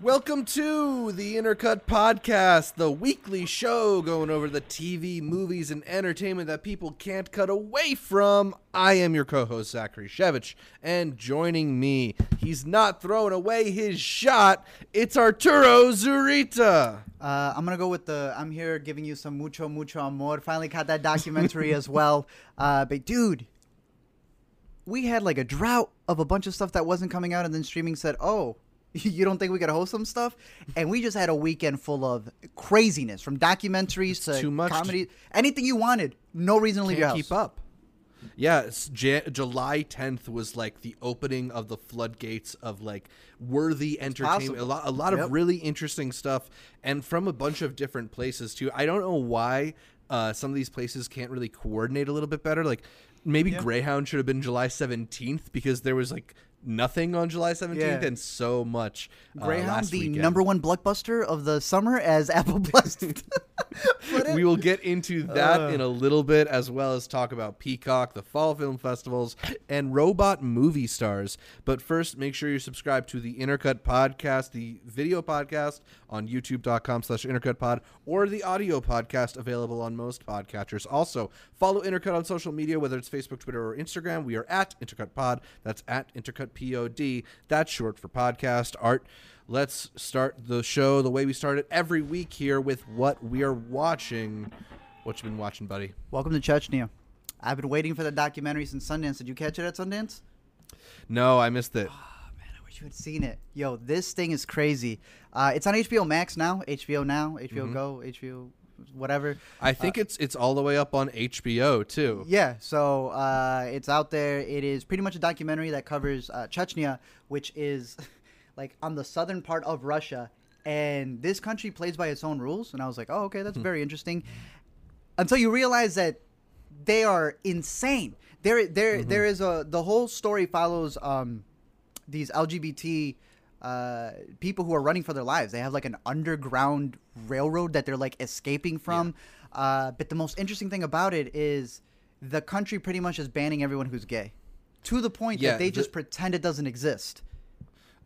Welcome to the Intercut Podcast, the weekly show going over the TV, movies, and entertainment that people can't cut away from. I am your co host, Zachary Shevich, and joining me, he's not throwing away his shot, it's Arturo Zurita. Uh, I'm gonna go with the. I'm here giving you some mucho mucho amor. Finally caught that documentary as well. Uh, but dude, we had like a drought of a bunch of stuff that wasn't coming out, and then streaming said, "Oh, you don't think we could host some stuff?" And we just had a weekend full of craziness, from documentaries to too much comedy, anything you wanted. No reason to leave your house. keep up. Yeah, it's Ja- July 10th was like the opening of the floodgates of like worthy entertainment. A lot, a lot Yep. of really interesting stuff, and from a bunch of different places too. I don't know why uh, some of these places can't really coordinate a little bit better. Like maybe Greyhound should have been July 17th because there was like nothing on July 17th Yeah. and so much. Uh, Greyhound, last the weekend. number one blockbuster of the summer, as Apple Plus. we will get into that Uh. in a little bit, as well as talk about Peacock, the fall film festivals, and robot movie stars. But first, make sure you subscribe to the Intercut Podcast, the video podcast on youtube.com slash intercutpod, or the audio podcast available on most podcatchers. Also, follow Intercut on social media, whether it's Facebook, Twitter, or Instagram. We are at Intercut Pod. That's at Intercut Pod. That's short for podcast. Art. Let's start the show the way we start it every week here with what we are watching. What you been watching, buddy? Welcome to Chechnya. I've been waiting for the documentary since Sundance. Did you catch it at Sundance? No, I missed it. Oh, Man, I wish you had seen it. Yo, this thing is crazy. Uh, it's on HBO Max now. HBO Now, HBO Go, HBO whatever. I think it's it's all the way up on HBO too. Yeah, so uh, it's out there. It is pretty much a documentary that covers uh, Chechnya, which is like on the southern part of Russia, and this country plays by its own rules. And I was like, oh, okay, that's very interesting. Until you realize that they are insane. There, there, there is a the whole story follows um, these LGBT uh, people who are running for their lives. They have like an underground railroad that they're like escaping from. Uh, but the most interesting thing about it is the country pretty much is banning everyone who's gay to the point Yeah, that they the- just pretend it doesn't exist.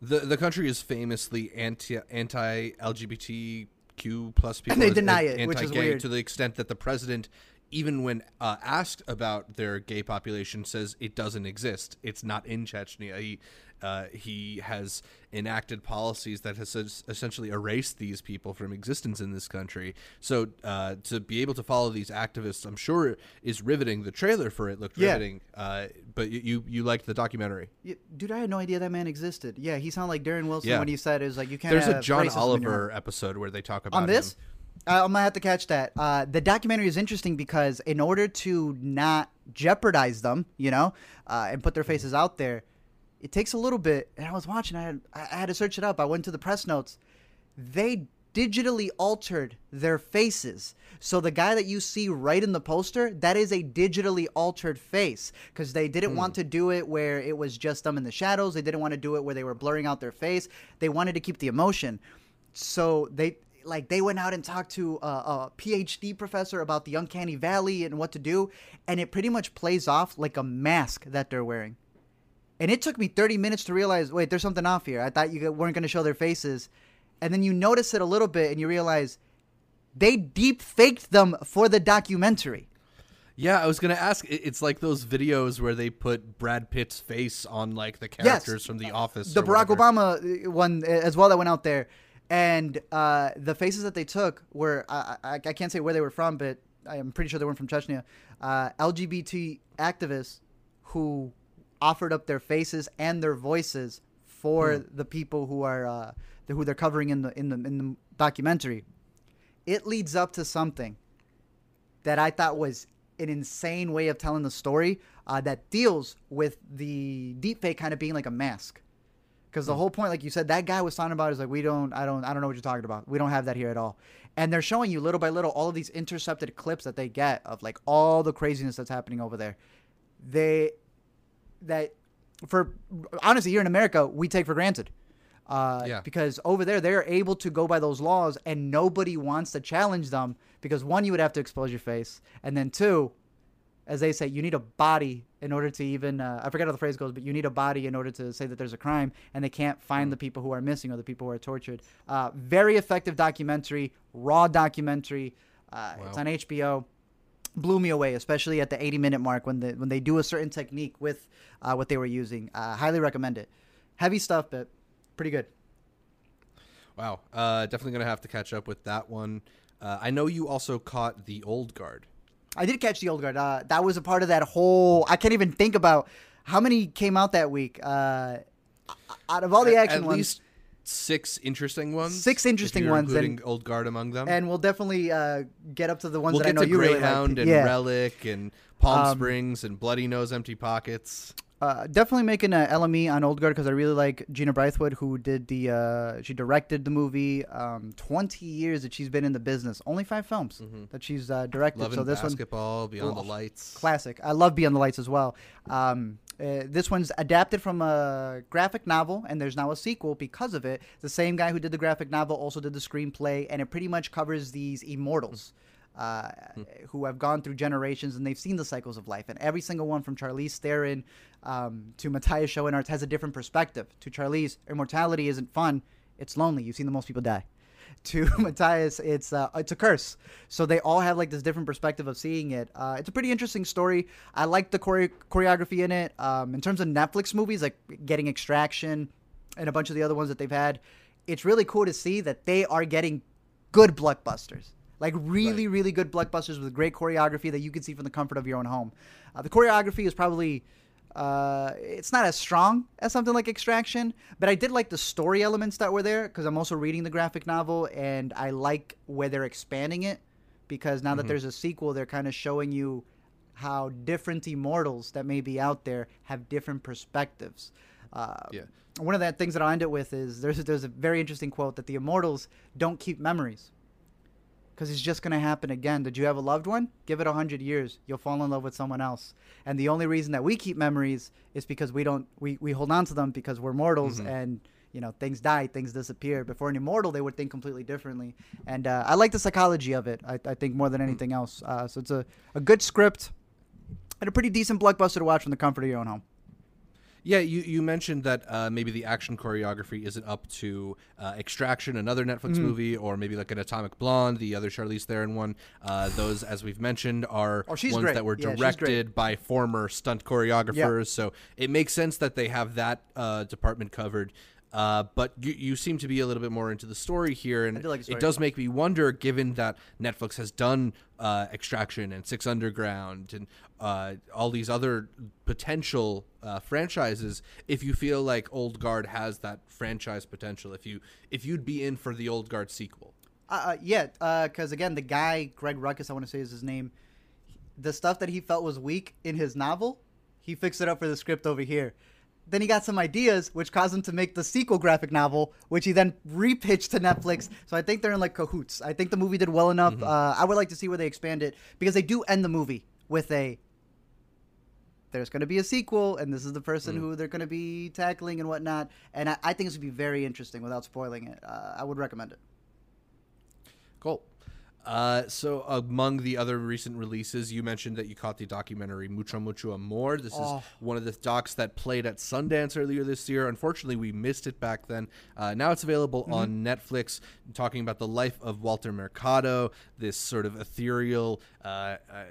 The the country is famously anti anti LGBTQ plus people. And they deny it, which is anti-gay weird. to the extent that the president, even when uh, asked about their gay population, says it doesn't exist. It's not in Chechnya. He uh, he has enacted policies that has essentially erased these people from existence in this country. So uh, to be able to follow these activists, I'm sure is riveting. The trailer for it looked Yeah. riveting. Uh, but you, you liked the documentary. Dude, I had no idea that man existed. Yeah, he sounded like Darren Wilson Yeah. when he said it was like you can't. There's a John racism in your Oliver episode where they talk about on this him. I'm gonna have to catch that. Uh, the documentary is interesting because in order to not jeopardize them you know uh, and put their faces out there it takes a little bit. And i was watching i had, I had to search it up. I went to the press notes. They digitally altered their faces. So the guy that you see right in the poster that is a digitally altered face because they didn't want to do it where it was just them in the shadows. They didn't want to do it where they were blurring out their face. They wanted to keep the emotion. So they like they went out and talked to a, a phd professor about the uncanny valley and what to do and it pretty much plays off like a mask that they're wearing and it took me 30 minutes to realize wait there's something off here i thought you weren't going to show their faces and then you notice it a little bit and you realize they deep faked them for the documentary Yeah, I was gonna ask. It's like those videos where they put Brad Pitt's face on like the Yes. characters from The Office. the Barack whatever. Obama uh, one uh, as well that went out there, and uh, the faces that they took were I, I, I can't say where they were from, but I'm pretty sure they weren't from Chechnya. Uh, LGBT activists who offered up their faces and their voices for the people who are uh, the, who they're covering in the in the in the documentary. It leads up to something that I thought was an insane way of telling the story uh, that deals with the deepfake kind of being like a mask. Because the whole point, like you said, that guy was talking about is like we don't, I don't, I don't know what you're talking about. We don't have that here at all. And they're showing you little by little all of these intercepted clips that they get of like all the craziness that's happening over there. They, that, for honestly, here in America, we take for granted. Uh, Yeah. Because over there, they're able to go by those laws, and nobody wants to challenge them because one, you would have to expose your face, and then two, as they say, you need a body in order to even uh, I forget how the phrase goes, but you need a body in order to say that there's a crime, and they can't find the people who are missing or the people who are tortured. Uh, very effective documentary, raw documentary. Uh, It's on HBO. Blew me away, especially at the 80 minute mark when they when they do a certain technique with uh, what they were using. Uh, highly recommend it. Heavy stuff, but pretty good. Wow. Uh, definitely gonna have to catch up with that one. Uh, I know you also caught the Old Guard. I did catch the old guard. Uh, that was a part of that whole. I can't even think about how many came out that week. Uh, out of all the At- action at ones, least six interesting ones. Six interesting ones, and- including Old Guard among them. and we'll definitely uh, get up to the ones we'll that I know to you really Greyhound liked. and yeah. Relic and Palm Um, Springs and Bloody Nose, Empty Pockets. Uh, definitely making an LME on Old Guard because I really like Gina Bythewood, who did the uh, she directed the movie. Um, Twenty years that she's been in the business, only five films that she's uh, directed. Loving so this one basketball, Beyond Oh, the Lights. classic. I love Beyond the Lights as well. Um, uh, this one's adapted from a graphic novel, and there's now a sequel because of it. The same guy who did the graphic novel also did the screenplay, and it pretty much covers these immortals. Uh, who have gone through generations and they've seen the cycles of life, and every single one from Charlize Theron um, to Matthias Schoenaerts has a different perspective. To Charlize, immortality isn't fun; it's lonely. You've seen the most people die to Matthias, it's uh, it's a curse. So they all have like this different perspective of seeing it. Uh, it's a pretty interesting story. I like the chore- choreography in it. Um, in terms of Netflix movies, like getting Extraction and a bunch of the other ones that they've had, it's really cool to see that they are getting good blockbusters. Like really, really good blockbusters with great choreography that you can see from the comfort of your own home. Uh, the choreography is probably uh, it's not as strong as something like Extraction, but I did like the story elements that were there because I'm also reading the graphic novel and I like where they're expanding it because now that there's a sequel, they're kind of showing you how different immortals that may be out there have different perspectives. Uh, Yeah. One of the things that I'll end it with is there's there's a very interesting quote that the immortals don't keep memories because it's just going to happen again. Did you have a loved one? Give it a hundred years, you'll fall in love with someone else. And the only reason that we keep memories is because we don't we, we hold on to them because we're mortals and you know things die, things disappear. Before an immortal, they would think completely differently. And uh, I like the psychology of it. I, I think more than anything else. Uh, so it's a, a good script and a pretty decent blockbuster to watch from the comfort of your own home. Yeah, you, you mentioned that uh, maybe the action choreography isn't up to uh, Extraction, another Netflix Mm-hmm. movie, or maybe like an Atomic Blonde, the other Charlize Theron one. Uh, those, as we've mentioned, are Oh, ones great. that were directed great. by former stunt choreographers. So it makes sense that they have that uh, department covered. Uh, but you, you seem to be a little bit more into the story here, and do like the story. it does make me wonder, given that Netflix has done uh, Extraction and Six Underground and uh, all these other potential uh, franchises, if you feel like Old Guard has that franchise potential, if you if you'd be in for the Old Guard sequel. Uh, uh, yeah, because again, the guy Greg Ruckus, I want to say is his name. The stuff that he felt was weak in his novel, he fixed it up for the script over here. Then he got some ideas, which caused him to make the sequel graphic novel, which he then repitched to Netflix. So I think they're in like cahoots. I think the movie did well enough. Uh, I would like to see where they expand it because they do end the movie with a. There's going to be a sequel, and this is the person who they're going to be tackling and whatnot. And I, I think this would be very interesting without spoiling it. Uh, I would recommend it. Cool. Uh, so among the other recent releases, you mentioned that you caught the documentary Mucho Mucho Amor. This Oh. is one of the docs that played at Sundance earlier this year. Unfortunately, we missed it back then. Uh, now it's available on Netflix, talking about the life of Walter Mercado, this sort of ethereal. Uh, uh,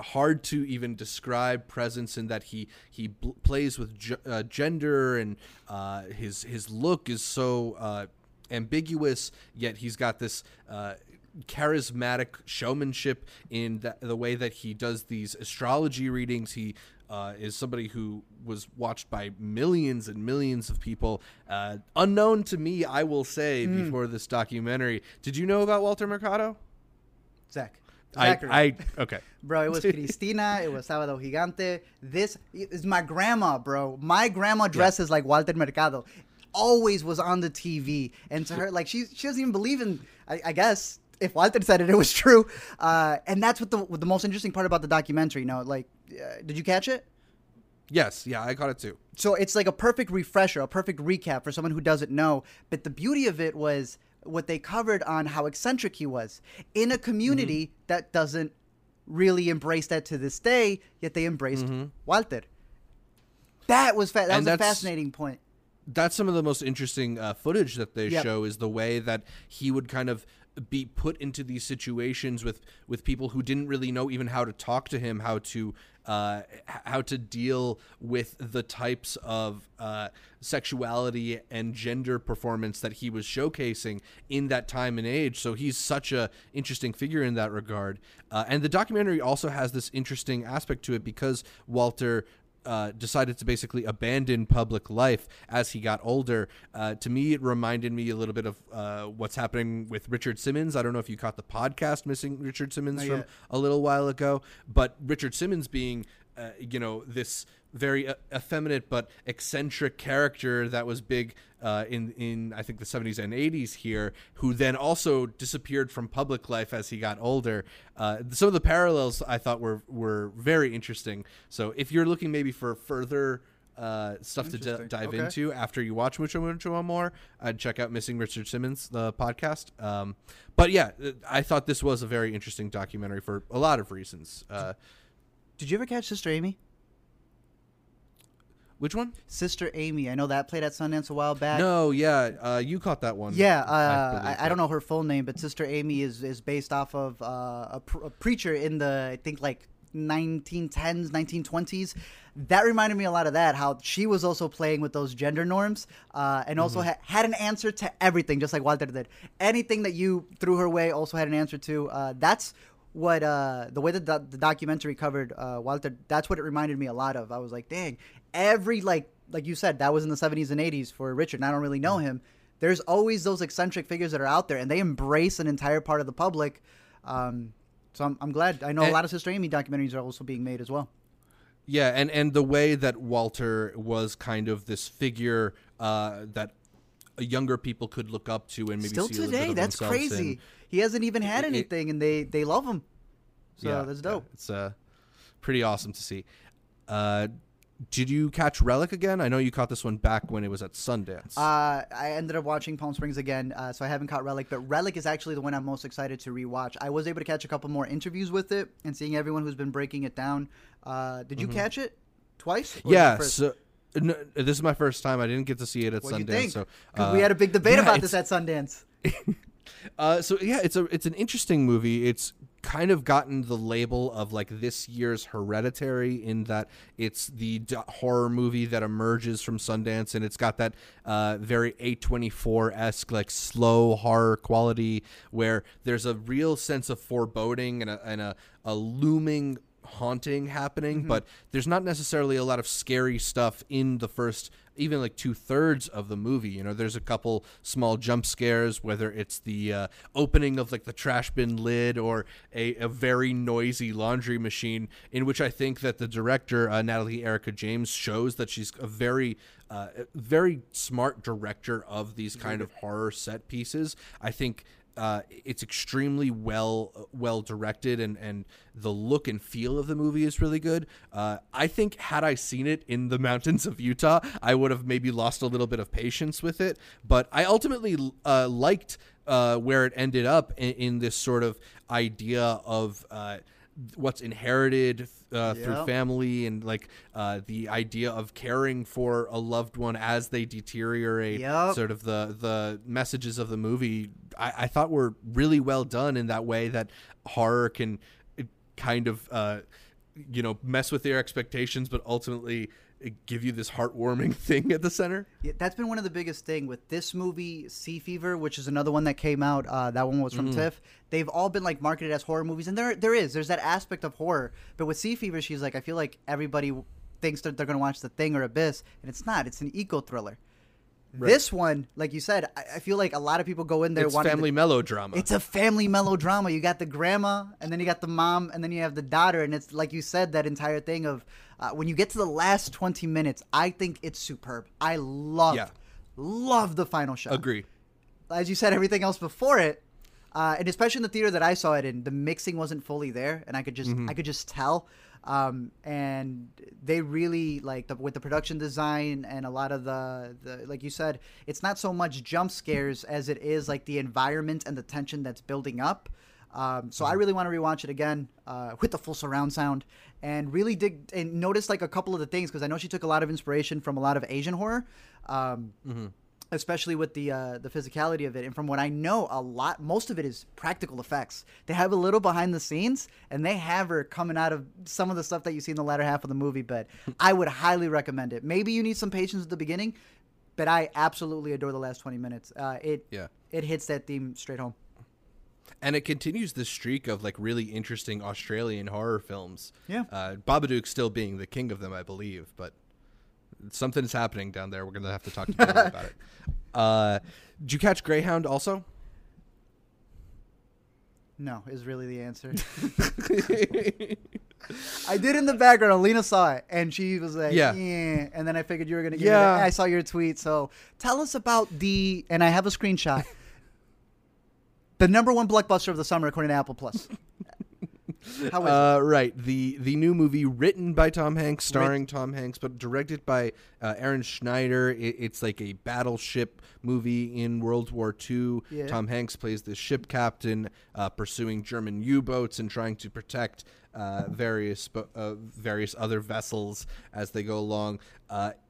hard to even describe presence in that he he bl- plays with ge- uh, gender and uh, his his look is so uh, ambiguous yet he's got this uh, charismatic showmanship in the, the way that he does these astrology readings he uh, is somebody who was watched by millions and millions of people uh, unknown to me i will say before this documentary did you know about walter mercado Zach. I, Zachary. I okay Bro, it was Cristina. It was Sábado Gigante. This is my grandma, bro. My grandma dresses like Walter Mercado. Always was on the TV, and to her, like she she doesn't even believe in. I, I guess if Walter said it, it was true. Uh, and that's what the what the most interesting part about the documentary. You know, like, uh, did you catch it? yes yeah i caught it too So it's like a perfect refresher, a perfect recap for someone who doesn't know. But the beauty of it was what they covered on how eccentric he was in a community that doesn't really embrace that to this day. Yet they embraced Walter. That was fa- that Mm-hmm. And was a fascinating point. that's some of the most interesting uh, footage that they Yep. show is the way that he would kind of be put into these situations with with people who didn't really know even how to talk to him how to uh, how to deal with the types of uh, sexuality and gender performance that he was showcasing in that time and age. So he's such a interesting figure in that regard. Uh, and the documentary also has this interesting aspect to it because Walter uh, decided to basically abandon public life as he got older. Uh, to me, it reminded me a little bit of uh, what's happening with Richard Simmons. I don't know if you caught the podcast Missing Richard Simmons Not from yet. a little while ago, but Richard Simmons being, uh, you know, this very uh, effeminate but eccentric character that was big uh, in in I think the 70s and 80s here, who then also disappeared from public life as he got older. Uh, some of the parallels I thought were were very interesting. So if you're looking maybe for further uh, stuff to d- dive Okay. into after you watch Mucho Mucho Amor, I'd check out Missing Richard Simmons, the podcast. Um, but yeah, I thought this was a very interesting documentary for a lot of reasons. Uh, Did you ever catch Sister Aimee? Which one? Sister Aimee. I know that played at Sundance a while back. No, yeah, uh, you caught that one. Yeah, I uh, believe, I, I, don't know her full name, but Sister Aimee is, is based off of uh, a, pr- a preacher in the I think like 1910s, 1920s. That reminded me a lot of that. How she was also playing with those gender norms, uh, and also Mm-hmm. ha- had an answer to everything, just like Walter did. Anything that you threw her way, also had an answer to. Uh, that's what uh, the way that the, the documentary covered uh, Walter. That's what it reminded me a lot of. I was like, dang, every like like you said, that was in the 70s and 80s for Richard. And I don't really know him. There's always those eccentric figures that are out there, and they embrace an entire part of the public. Um, so I'm, I'm glad. I know a lot of Sister Aimee documentaries are also being made as well. Yeah, and and the way that Walter was kind of this figure uh, that younger people could look up to and maybe Still today, that's crazy. in. He hasn't even had It- it- anything, and they they love him. So yeah, that's yeah, dope. it's uh, pretty awesome to see. Uh, did you catch Relic again? I know you caught this one back when it was at Sundance. Uh, I ended up watching Palm Springs again, uh, so I haven't caught Relic, but Relic is actually the one I'm most excited to rewatch. I was able to catch a couple more interviews with it and seeing everyone who's been breaking it down. Uh, did you catch it twice? or was it Mm-hmm. yeah, so no, this is my first time. I didn't get to see it at What Sundance. So uh, we had a big debate yeah, about this at Sundance. Uh, so yeah, it's a it's an interesting movie. It's kind of gotten the label of like this year's Hereditary in that it's the d- horror movie that emerges from Sundance, and it's got that uh, very A24 esque like slow horror quality where there's a real sense of foreboding and a, and a, a looming haunting happening, but there's not necessarily a lot of scary stuff in the first even like two thirds of the movie. You know, there's a couple small jump scares, whether it's the uh, opening of like the trash bin lid or a, a very noisy laundry machine, in which I think that the director uh, Natalie Erica James shows that she's a very uh, very smart director of these kind of horror set pieces. I think uh, it's extremely well well directed and and the look and feel of the movie is really good. Uh, I think had I seen it in the mountains of Utah, I would have maybe lost a little bit of patience with it. But I ultimately uh, liked uh, where it ended up in, in this sort of idea of. What's inherited uh, through family and like uh, the idea of caring for a loved one as they deteriorate Yep. sort of the the messages of the movie I, I thought were really well done in that way that horror can uh, kind of uh, you know mess with your expectations but ultimately give you this heartwarming thing at the center Yeah, that's been one of the biggest thing with this movie, Sea Fever, which is another one that came out. Uh, that one was from TIFF. They've all been like marketed as horror movies, and there there is there's that aspect of horror. But with Sea Fever, she's like, I feel like everybody thinks that they're gonna watch The Thing or Abyss, and it's not. It's an eco thriller. This one, like you said, I, I feel like a lot of people go in there it's wanting to- family melodrama it's a family melodrama. You got the grandma, and then you got the mom, and then you have the daughter, and it's like you said that entire thing of uh, when you get to the last twenty minutes. I think it's superb. I love, Yeah. love the final shot. agree As you said, everything else before it, uh, and especially in the theater that I saw it in, the mixing wasn't fully there, and I could just I could just tell. Um, and they really like the, with the production design and a lot of the, the like you said, it's not so much jump scares as it is like the environment and the tension that's building up. Um, so I really want to rewatch it again uh, with the full surround sound and really dig and notice like a couple of the things because I know she took a lot of inspiration from a lot of Asian horror. Um, Especially with the uh, the physicality of it, and from what I know, a lot, most of it is practical effects. They have a little behind the scenes, and they have her coming out of some of the stuff that you see in the latter half of the movie. But I would highly recommend it. Maybe you need some patience at the beginning, but I absolutely adore the last twenty minutes. Uh, it Yeah. it hits that theme straight home. And it continues the streak of like really interesting Australian horror films. Yeah. uh, Babadook still being the king of them, I believe, but something is happening down there. We're gonna have to talk to about it. Uh, did you catch Greyhound also? No, is really the answer. I did in the background. Alina saw it, and she was like, Yeah. "Yeah," and then I figured you were gonna give Yeah. I saw your tweet, so tell us about the. And I have a screenshot. The number one blockbuster of the summer, according to Apple Plus. How is it? Uh, right. The the new movie written by Tom Hanks, starring Tom Hanks, but directed by uh, Aaron Schneider. It, it's like a battleship movie in World War II. Yeah. Tom Hanks plays the ship captain uh, pursuing German U-boats and trying to protect uh, various uh, various other vessels as they go along.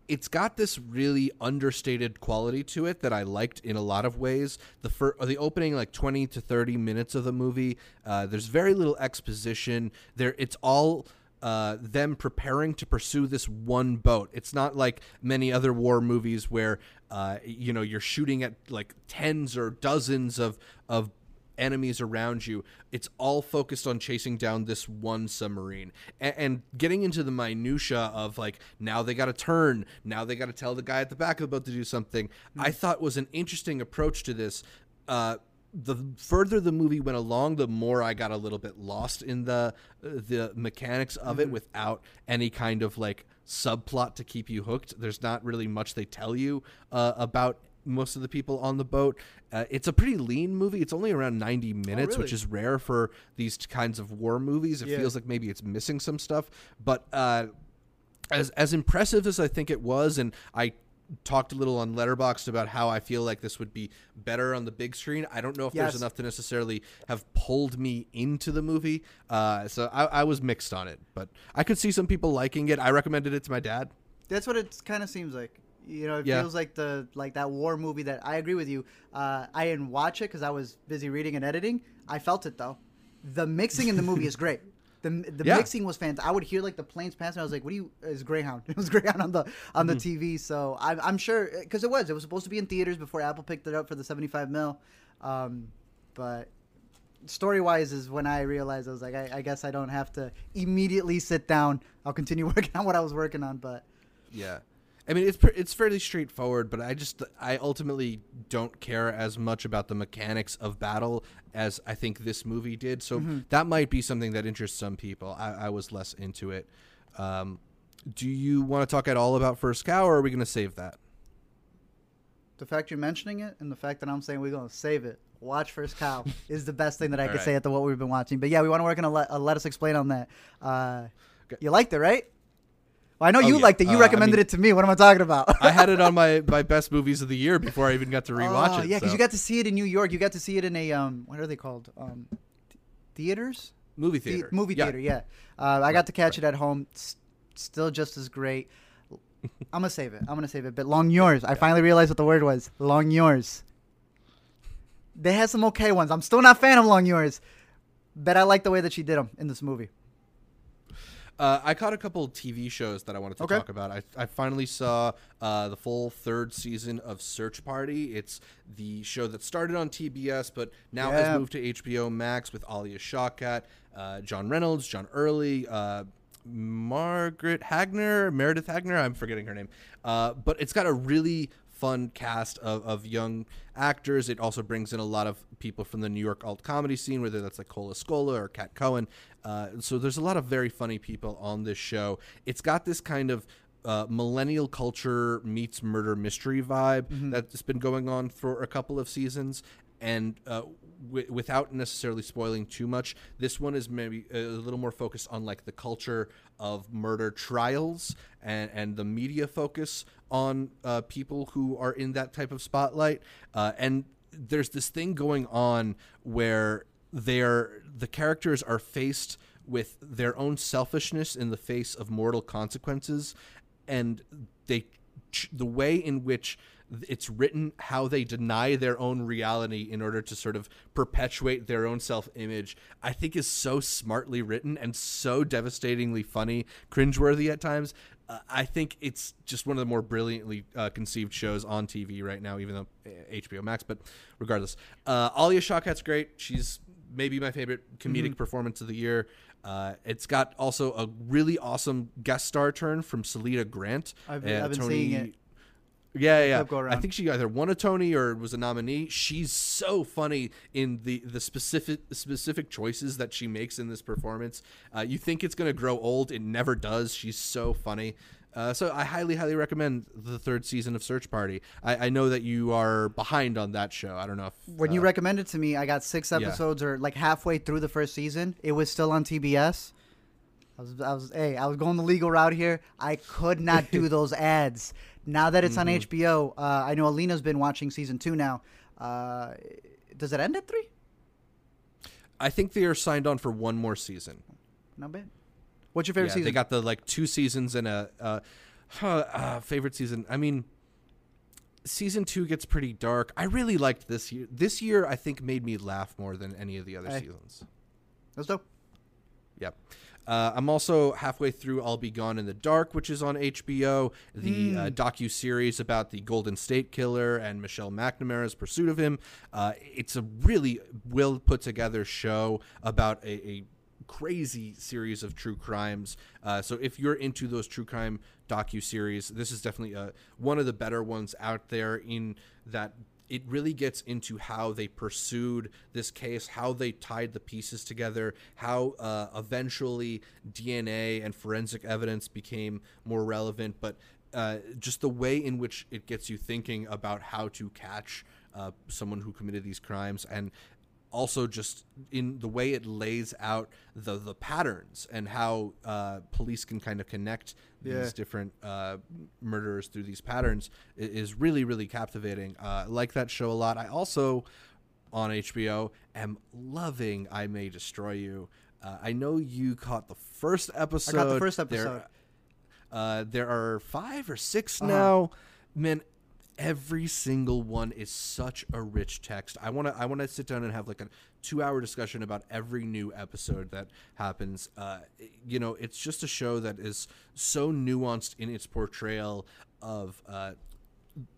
It's got this really understated quality to it that I liked in a lot of ways. The fir- the opening like 20 to 30 minutes of the movie, uh, there's very little exposition. There it's all uh, them preparing to pursue this one boat. It's not like many other war movies where uh, you know you're shooting at like tens or dozens of of enemies around you. It's all focused on chasing down this one submarine and, and getting into the minutia of like now they got to turn, now they got to tell the guy at the back of the boat to do something. I thought was an interesting approach to this. Uh, the further the movie went along, the more I got a little bit lost in the the mechanics of it without any kind of like subplot to keep you hooked. There's not really much they tell you uh, about most of the people on the boat. Uh, it's a pretty lean movie. It's only around 90 minutes, which really? is rare for these kinds of war movies. It Yeah. feels like maybe it's missing some stuff, but uh, as as impressive as I think it was, and I talked a little on Letterboxd about how I feel like this would be better on the big screen. I don't know if Yes. there's enough to necessarily have pulled me into the movie. Uh, so I, I was mixed on it, but I could see some people liking it. I recommended it to my dad. That's what it kind of seems like. You know, it Yeah. feels like the like that war movie that I agree with you. Uh, I didn't watch it because I was busy reading and editing. I felt it though. The mixing in the movie is great. The, the Yeah. mixing was fantastic. I would hear like the planes passing. I was like, "What do you?" Is Greyhound? It was Greyhound on the on the Mm-hmm. TV. So I'm, I'm sure because it was. It was supposed to be in theaters before Apple picked it up for the 75 mil. Um, but story wise is when I realized I was like, I, I guess I don't have to immediately sit down. I'll continue working on what I was working on, but. Yeah. I mean, it's it's fairly straightforward, but I just I ultimately don't care as much about the mechanics of battle as I think this movie did. So that might be something that interests some people. I, I was less into it. Um, do you want to talk at all about First Cow, or are we going to save that? the fact you're mentioning it and the fact that I'm saying we're gonna save it. Watch First Cow is the best thing that I All can right. say after what we've been watching. But yeah, we want to work on a, let, a let us explain on that. Uh, Okay. You liked it, right? Well, I know Oh, you yeah. liked it. You Uh, I recommended mean- it to me. What am I talking about? I had it on my, my best movies of the year before I even got to rewatch Oh, it. Yeah, because so- you got to see it in New York. You got to see it in a um, what are they called? Um, theaters. movie The- theater. movie Yeah. theater. Yeah, uh, I got to catch it at home. S- still just as great. I'm gonna save it. I'm gonna save it. But longueurs. I finally realized what the word was. Longueurs. They had some okay ones. I'm still not a fan of long yours, but I like the way that she did them in this movie. Uh, I caught a couple TV shows that I wanted to Okay. talk about. I, I finally saw uh, the full third season of Search Party. It's the show that started on TBS, but now Yeah. has moved to HBO Max with Alia Shawkat, uh, John Reynolds, John Early, uh, Margaret Hagner, Meredith Hagner. I'm forgetting her name. Uh, but it's got a really fun cast of, of young actors. It also brings in a lot of people from the New York alt comedy scene, whether that's like Cole Escola or Kat Cohen. Uh, so there's a lot of very funny people on this show. It's got this kind of uh, millennial culture meets murder mystery vibe that's been going on for a couple of seasons. And uh, w- without necessarily spoiling too much, this one is maybe a little more focused on like the culture of murder trials and, and the media focus on uh, people who are in that type of spotlight. Uh, and there's this thing going on where they're the characters are faced with their own selfishness in the face of mortal consequences, and they the way in which it's written how they deny their own reality in order to sort of perpetuate their own self-image i think is so smartly written and so devastatingly funny cringeworthy at times. Uh, i think it's just one of the more brilliantly uh, conceived shows on tv right now even though hbo uh, max but regardless. Uh, alia shawkat's great. She's maybe my favorite comedic mm-hmm. performance of the year uh, it's got also a really awesome guest star turn from Shalita Grant. I've, uh, I've been Tony, seeing it. Yeah, yeah. I think she either won a Tony or was a nominee. She's so funny in the the specific specific choices that she makes in this performance. Uh, you think it's going to grow old, it never does. She's so funny. Uh, so I highly, highly recommend the third season of Search Party. I, I, know that you are behind on that show. I don't know if when uh, you recommended to me, I got six episodes yeah. or like halfway through the first season. It was still on TBS. I was, I was, hey, I was going the legal route here. I could not do those ads. Now that it's mm-hmm. on HBO, uh, I know Alina's been watching season two now. Uh, does it end at three? I think they are signed on for one more season. Not bad. What's your favorite yeah, season? They got the like two seasons and a uh, uh, favorite season. I mean, season two gets pretty dark. I really liked this year. This year, I think, made me laugh more than any of the other hey. seasons. That's dope. Yep. Uh, I'm also halfway through I'll Be Gone in the Dark, which is on HBO, the mm. uh, hmm. docu series about the Golden State Killer and Michelle McNamara's pursuit of him. Uh, it's a really well put together show about a, a crazy series of true crimes. Uh, so if you're into those true crime docu series, this is definitely uh, one of the better ones out there. In that it really gets into how they pursued this case, how they tied the pieces together, how uh, eventually DNA and forensic evidence became more relevant, but uh, just the way in which it gets you thinking about how to catch uh, someone who committed these crimes and also just in the way it lays out the the patterns and how uh, police can kind of connect yeah. these different uh, murderers through these patterns is really really captivating. Uh, I like that show a lot. I also on HBO am loving I May Destroy You. Uh, I know you caught the first episode. I got the first episode. There, uh, there are five or 6 uh-huh. now. Man, every single one is such a rich text. I want to I want to sit down and have like a 2-hour discussion about every new episode that happens. Uh, you know, it's just a show that is so nuanced in its portrayal of uh,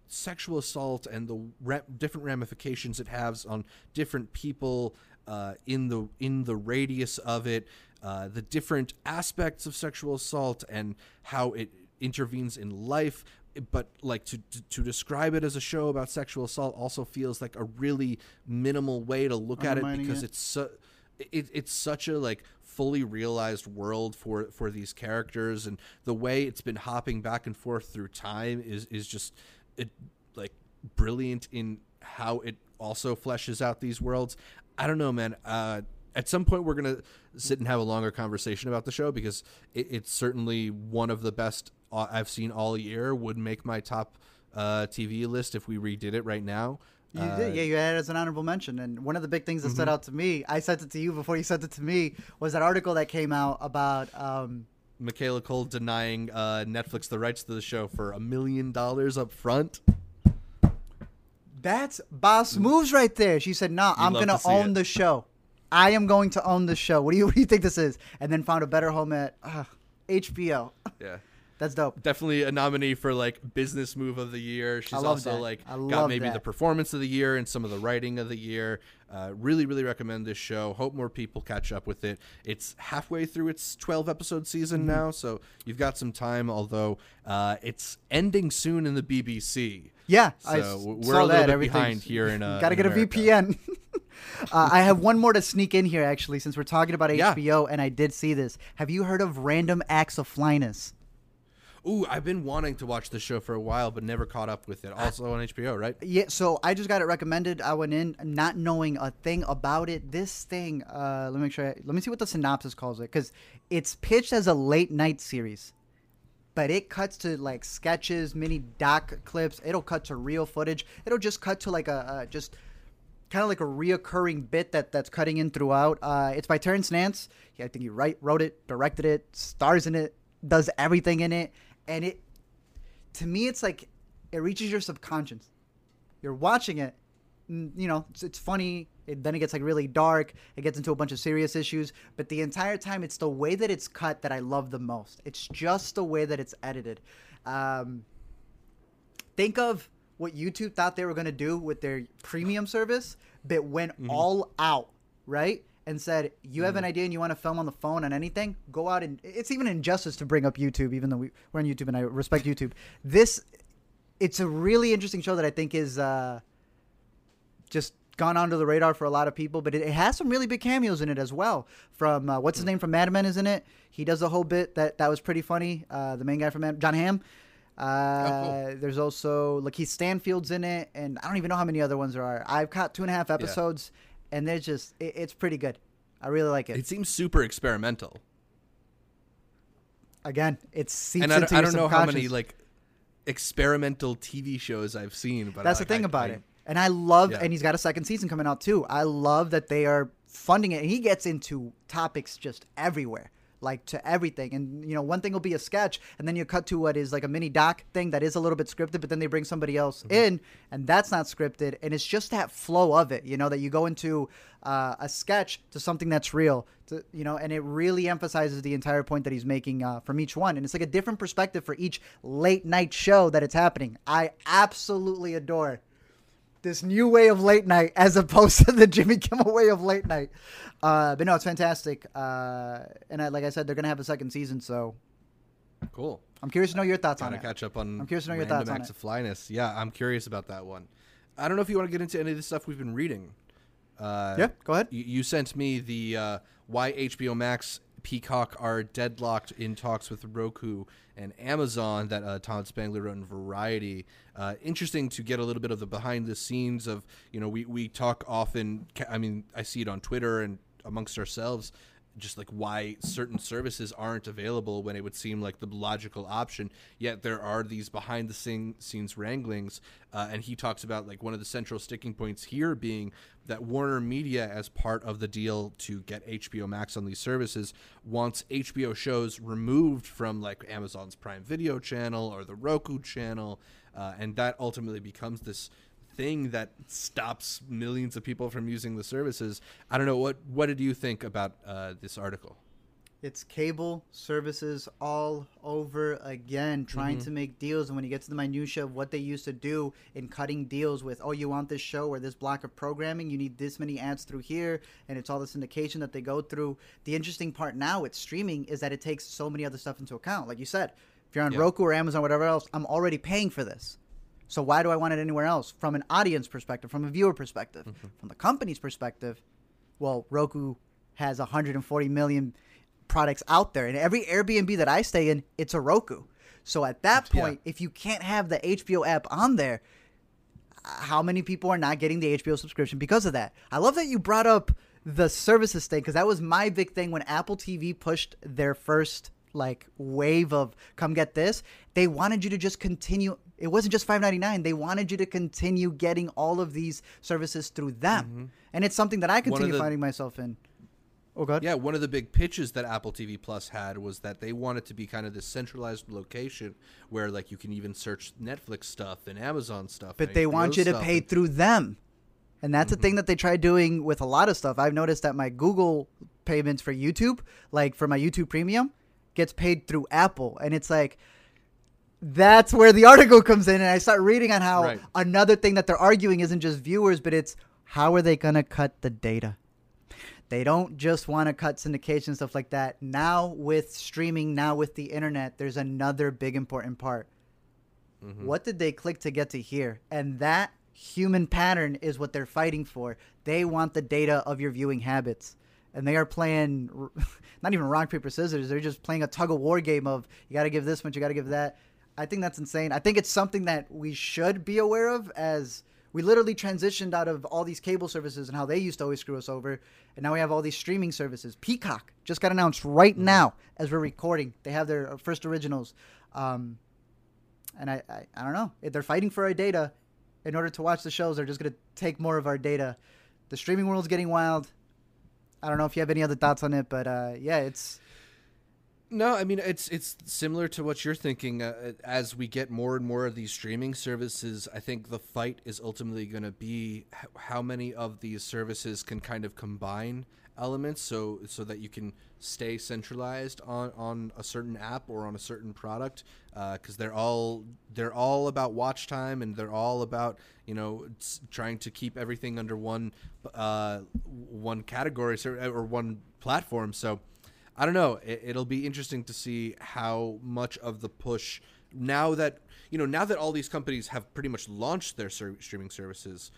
sexual assault and the different ramifications it has on different people uh, in the in the radius of it, uh, the different aspects of sexual assault and how it intervenes in life but like to, to, to describe it as a show about sexual assault also feels like a really minimal way to look at it because it. it's so it, it's such a like fully realized world for for these characters and the way it's been hopping back and forth through time is is just it like brilliant in how it also fleshes out these worlds i don't know man uh at some point we're gonna sit and have a longer conversation about the show because it, it's certainly one of the best uh, I've seen all year. Would make my top uh, TV list if we redid it right now. You uh, did, yeah. You had it as an honorable mention, and one of the big things that mm-hmm. stood out to me, I sent it to you before you sent it to me, was that article that came out about. Um, Michaela Coel denying uh, Netflix the rights to the show for a million dollars up front. That's boss moves right there. She said, "No, nah, I'm gonna own it. the show. I am going to own the show. What do you what do you think this is?" And then found a better home at uh, HBO. Yeah. That's dope. Definitely a nominee for like business move of the year. She's also that. like got maybe that. the performance of the year and some of the writing of the year. Uh, really, really recommend this show. Hope more people catch up with it. It's halfway through its 12 episode season mm-hmm. now, so you've got some time. Although uh, it's ending soon in the BBC. Yeah, so I we're a little bit behind here in. Uh, Got to get America. a VPN. uh, I have one more to sneak in here, actually, since we're talking about HBO, yeah. and I did see this. Have you heard of Random Acts of Flyness? Ooh, I've been wanting to watch this show for a while, but never caught up with it. Also on HBO, right? Yeah. So I just got it recommended. I went in not knowing a thing about it. This thing, uh, let me make sure. I, let me see what the synopsis calls it, because it's pitched as a late night series, but it cuts to like sketches, mini doc clips. It'll cut to real footage. It'll just cut to like a, a just kind of like a reoccurring bit that that's cutting in throughout. Uh, it's by Terrence Nance. He, I think he write, wrote it, directed it, stars in it, does everything in it, and it to me it's like it reaches your subconscious. You're watching it, you know, it's, it's funny. It, then it gets like really dark. It gets into a bunch of serious issues, but the entire time it's the way that it's cut that I love the most. It's just the way that it's edited. Um, think of what YouTube thought they were going to do with their premium service, but went all out, right? And said, you have an idea and you want to film on the phone on anything, go out and it's even injustice to bring up YouTube, even though we, we're on YouTube and I respect YouTube. This, it's a really interesting show that I think is uh, just gone under the radar for a lot of people, but it, it has some really big cameos in it as well. From uh, what's his name from Mad Men is in it. He does the whole bit that that was pretty funny. Uh, the main guy from Mad, Jon Hamm. Uh, There's also Lakeith Stanfield's in it, and I don't even know how many other ones there are. I've caught two and a half episodes, and they're just it, it's pretty good. I really like it. It seems super experimental. Again, it seeps and I, don't- I don't know how many like experimental TV shows I've seen, but That's I- the thing I- about it. And I love, Yeah. and he's got a second season coming out too. I love that they are funding it. And he gets into topics just everywhere, like to everything. And, you know, one thing will be a sketch, and then you cut to what is like a mini doc thing that is a little bit scripted, but then they bring somebody else Mm-hmm. in, and that's not scripted. And it's just that flow of it, you know, that you go into uh, a sketch to something that's real, to, you know, and it really emphasizes the entire point that he's making uh, from each one. And it's like a different perspective for each late night show that it's happening. I absolutely adore this new way of late night as opposed to the Jimmy Kimmel way of late night. Uh, but no, it's fantastic. Uh, and I, like I said, they're gonna have a second season, so Cool. I'm curious to know your thoughts on it. catch up on. I'm curious to know your thoughts on acts it. of flyness. Yeah, I'm curious about that one. I don't know if you want to get into any of the stuff we've been reading. Uh, Yeah, go ahead. You, you sent me the uh, why HBO Max Peacock are deadlocked in talks with Roku and Amazon that uh, Todd Spangler wrote in Variety. Uh, interesting to get a little bit of the behind the scenes of you know we we talk often. I mean I see it on Twitter and amongst ourselves. Just like why certain services aren't available when it would seem like the logical option, yet there are these behind the scene, scenes wranglings. Uh, and he talks about like one of the central sticking points here being that Warner Media, as part of the deal to get HBO Max on these services, wants HBO shows removed from like Amazon's Prime Video channel or the Roku channel, uh, and that ultimately becomes this thing that stops millions of people from using the services. I don't know what what did you think about uh, this article? It's cable services all over again, trying Mm-hmm. to make deals. And when you get to the minutia of what they used to do in cutting deals with, oh, you want this show or this block of programming, you need this many ads through here, and it's all the syndication that they go through. The interesting part now with streaming is that it takes so many other stuff into account. Like you said, if you're on. Roku or Amazon, whatever else, I'm already paying for this. So why do I want it anywhere else? From an audience perspective, from a viewer perspective, Mm-hmm. from the company's perspective, well, Roku has 140 million products out there, and every Airbnb that I stay in, it's a Roku. So at that Yeah. point, if you can't have the HBO app on there, how many people are not getting the HBO subscription because of that? I love that you brought up the services thing because that was my big thing when Apple TV pushed their first like wave of come get this. They wanted you to just continue. It wasn't just five ninety nine. They wanted you to continue getting all of these services through them, and it's something that I Mm-hmm. continue the- finding myself in. Oh God. Yeah, one of the big pitches that Apple TV Plus had was that they wanted to be kind of this centralized location where like you can even search Netflix stuff and Amazon stuff. but they HBO want you to pay and- through them and that's the thing that they try doing with a lot of stuff i've noticed that my google payments for youtube like for my youtube premium gets paid through apple and it's like that's where the article comes in and i start reading on how Right. another thing that they're arguing isn't just viewers but it's how are they going to cut the data they don't just want to cut syndication stuff like that now with streaming now with the internet there's another big important part mm-hmm. what did they click to get to here? And that human pattern is what they're fighting for. They want the data of your viewing habits. And they are playing not even rock, paper, scissors. They're just playing a tug of war game of you got to give this much, you got to give that. I think that's insane. I think it's something that we should be aware of as we literally transitioned out of all these cable services and how they used to always screw us over. And now we have all these streaming services. Peacock just got announced right now as we're recording. They have their first originals. Um, and I, I, I don't know. If they're fighting for our data in order to watch the shows, they're just going to take more of our data. the streaming world's getting wild. I don't know if you have any other thoughts on it, but uh, yeah, it's No, I mean it's it's similar to what you're thinking. Uh, as we get more and more of these streaming services, I think the fight is ultimately going to be h- how many of these services can kind of combine elements, so so that you can stay centralized on on a certain app or on a certain product, because they're all they're all about watch time and they're all about you know trying to keep everything under one uh, one category or one platform. So. I don't know. It, it'll be interesting to see how much of the push now that you know now that all these companies have pretty much launched their ser- streaming services,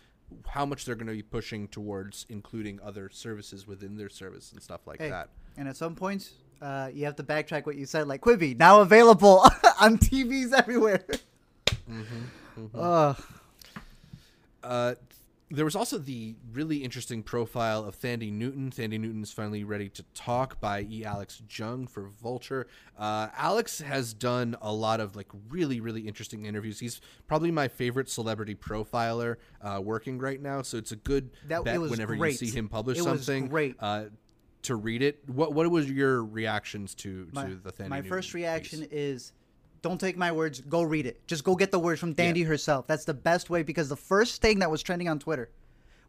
how much they're going to be pushing towards including other services within their service and stuff like Hey, that. And at some points, uh, you have to backtrack what you said, like Quibi, now available on TVs everywhere. Ugh. Uh, there was also the really interesting profile of Thandie Newton. Thandie Newton is finally ready to talk by E. Alex Jung for Vulture. Uh, Alex has done a lot of like really, really interesting interviews. He's probably my favorite celebrity profiler uh, working right now. So it's a good That- bet whenever great. you see him publish It something. great. Uh, to read it, what what was your reactions to My, to the Thandie my Newton first piece? reaction is don't take my words, go read it. Just go get the words from Thandie herself. That's the best way because the first thing that was trending on Twitter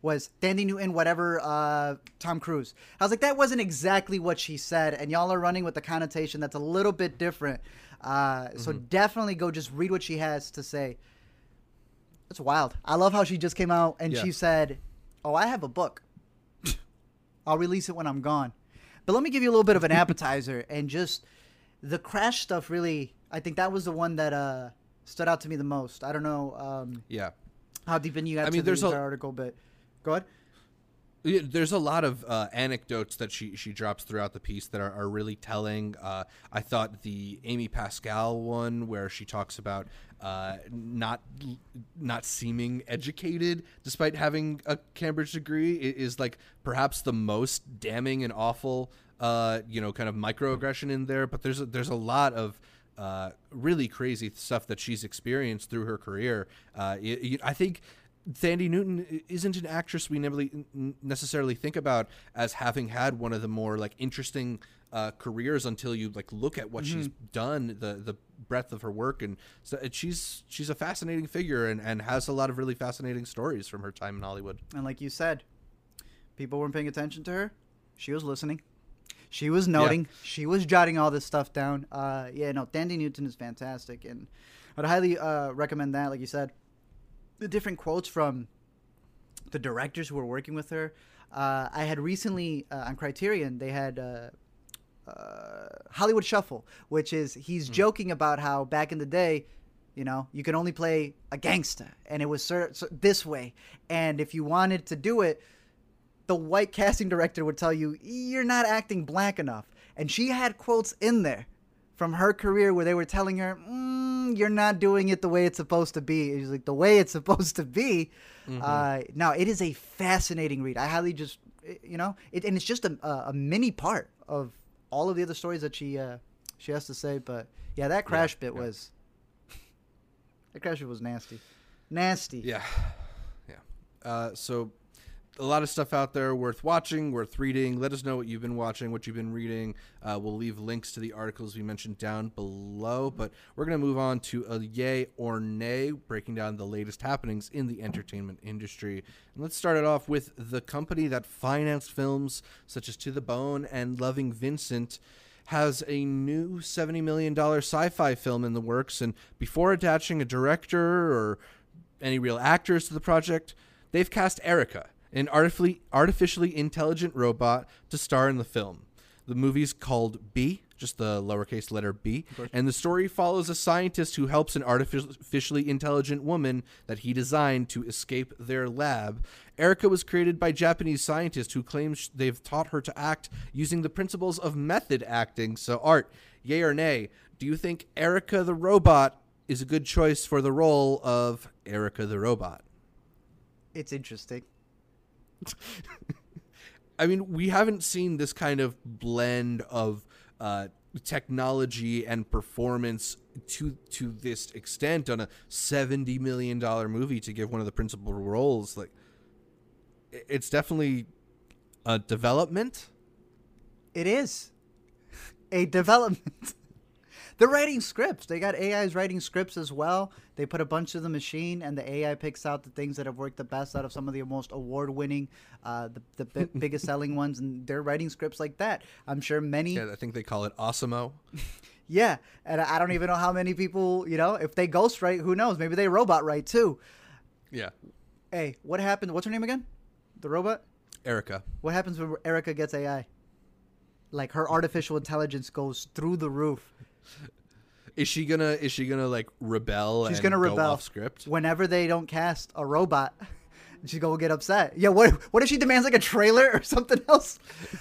was Thandie Newton, whatever, uh, Tom Cruise. I was like, that wasn't exactly what she said, and y'all are running with the connotation that's a little bit different. Uh, So Mm-hmm. definitely go just read what she has to say. It's wild. I love how she just came out and Yeah. she said, "Oh, I have a book. I'll release it when I'm gone." But let me give you a little bit of an appetizer and just the crash stuff. Really, I think that was the one that uh, stood out to me the most. I don't know um, Yeah. how deep in you got I mean, to there's the a- article, but go ahead. Yeah, There's a lot of uh, anecdotes that she she drops throughout the piece that are, are really telling. Uh, I thought the Amy Pascal one, where she talks about uh, not not seeming educated despite having a Cambridge degree, is like perhaps the most damning and awful, uh, you know, kind of microaggression in there. But there's a, there's a lot of uh, really crazy stuff that she's experienced through her career. Uh, I think Thandie Newton isn't an actress we never necessarily think about as having had one of the more like interesting uh, careers until you like look at what she's done, the the breadth of her work, and so and she's she's a fascinating figure and, and has a lot of really fascinating stories from her time in Hollywood. And like you said, people weren't paying attention to her. She was listening. She was noting. She was jotting all this stuff down. Uh, yeah, no, Thandie Newton is fantastic, and I'd highly uh, recommend that. Like you said, the different quotes from the directors who were working with her. Uh, I had recently uh, on Criterion they had uh, uh, Hollywood Shuffle, which is he's joking about how back in the day, you know, you could only play a gangster, and it was this way, and if you wanted to do it, the white casting director would tell you you're not acting black enough, and she had quotes in there from her career where they were telling her mm, you're not doing it the way it's supposed to be. It's like the way it's supposed to be. Uh, now it is a fascinating read. I highly just you know it, and it's just a, a, mini part of all of the other stories that she uh, she has to say. But yeah, that crash bit yeah. was that crash bit was nasty, nasty. Yeah, yeah. Uh, so a lot of stuff out there worth watching, worth reading. Let us know what you've been watching, what you've been reading. Uh, we'll leave links to the articles we mentioned down below. But we're going to move on to a yay or nay, breaking down the latest happenings in the entertainment industry. And let's start it off with the company that financed films such as To the Bone and Loving Vincent has a new $70 million sci fi film in the works. And before attaching a director or any real actors to the project, they've cast Erica, an artificially, artificially intelligent robot, to star in the film. The movie's called B, just the lowercase letter B, and the story follows a scientist who helps an artificially intelligent woman that he designed to escape their lab. Erica was created by Japanese scientists who claim they've taught her to act using the principles of method acting. So, Art, yay or nay, do you think Erica the robot is a good choice for the role of Erica the robot? It's interesting. I mean, we haven't seen this kind of blend of uh, technology and performance to to this extent on a seventy million dollar movie to give one of the principal roles. Like, it's definitely a development. It is a development. They're writing scripts. They got AIs writing scripts as well. They put a bunch of the machine, and the AI picks out the things that have worked the best out of some of the most award-winning, uh, the, the bi- biggest selling ones, and they're writing scripts like that. I'm sure many. Yeah, I think they call it Osimo. Yeah, and I I don't even know how many people, you know, if they ghost write, who knows? Maybe they robot write too. Yeah, Hey, what happened? What's her name again? The robot? Erica. What happens when Erica gets AI? Like her artificial intelligence goes through the roof. Is she gonna? Is she gonna like rebel? She's and gonna go rebel off script. whenever they don't cast a robot. She's gonna get upset. Yeah, what? What if she demands like a trailer or something else?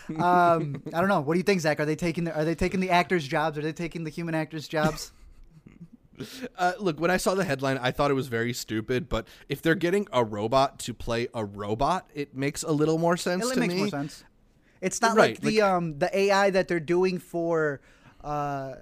Um, I don't know. What do you think, Zach? Are they taking the Are they taking the actors' jobs? Are they taking the human actors' jobs? Uh, look, when I saw the headline, I thought it was very stupid. But if they're getting a robot to play a robot, it makes a little more sense it to makes me. more sense. It's not Right, like the like- um the AI that they're doing for uh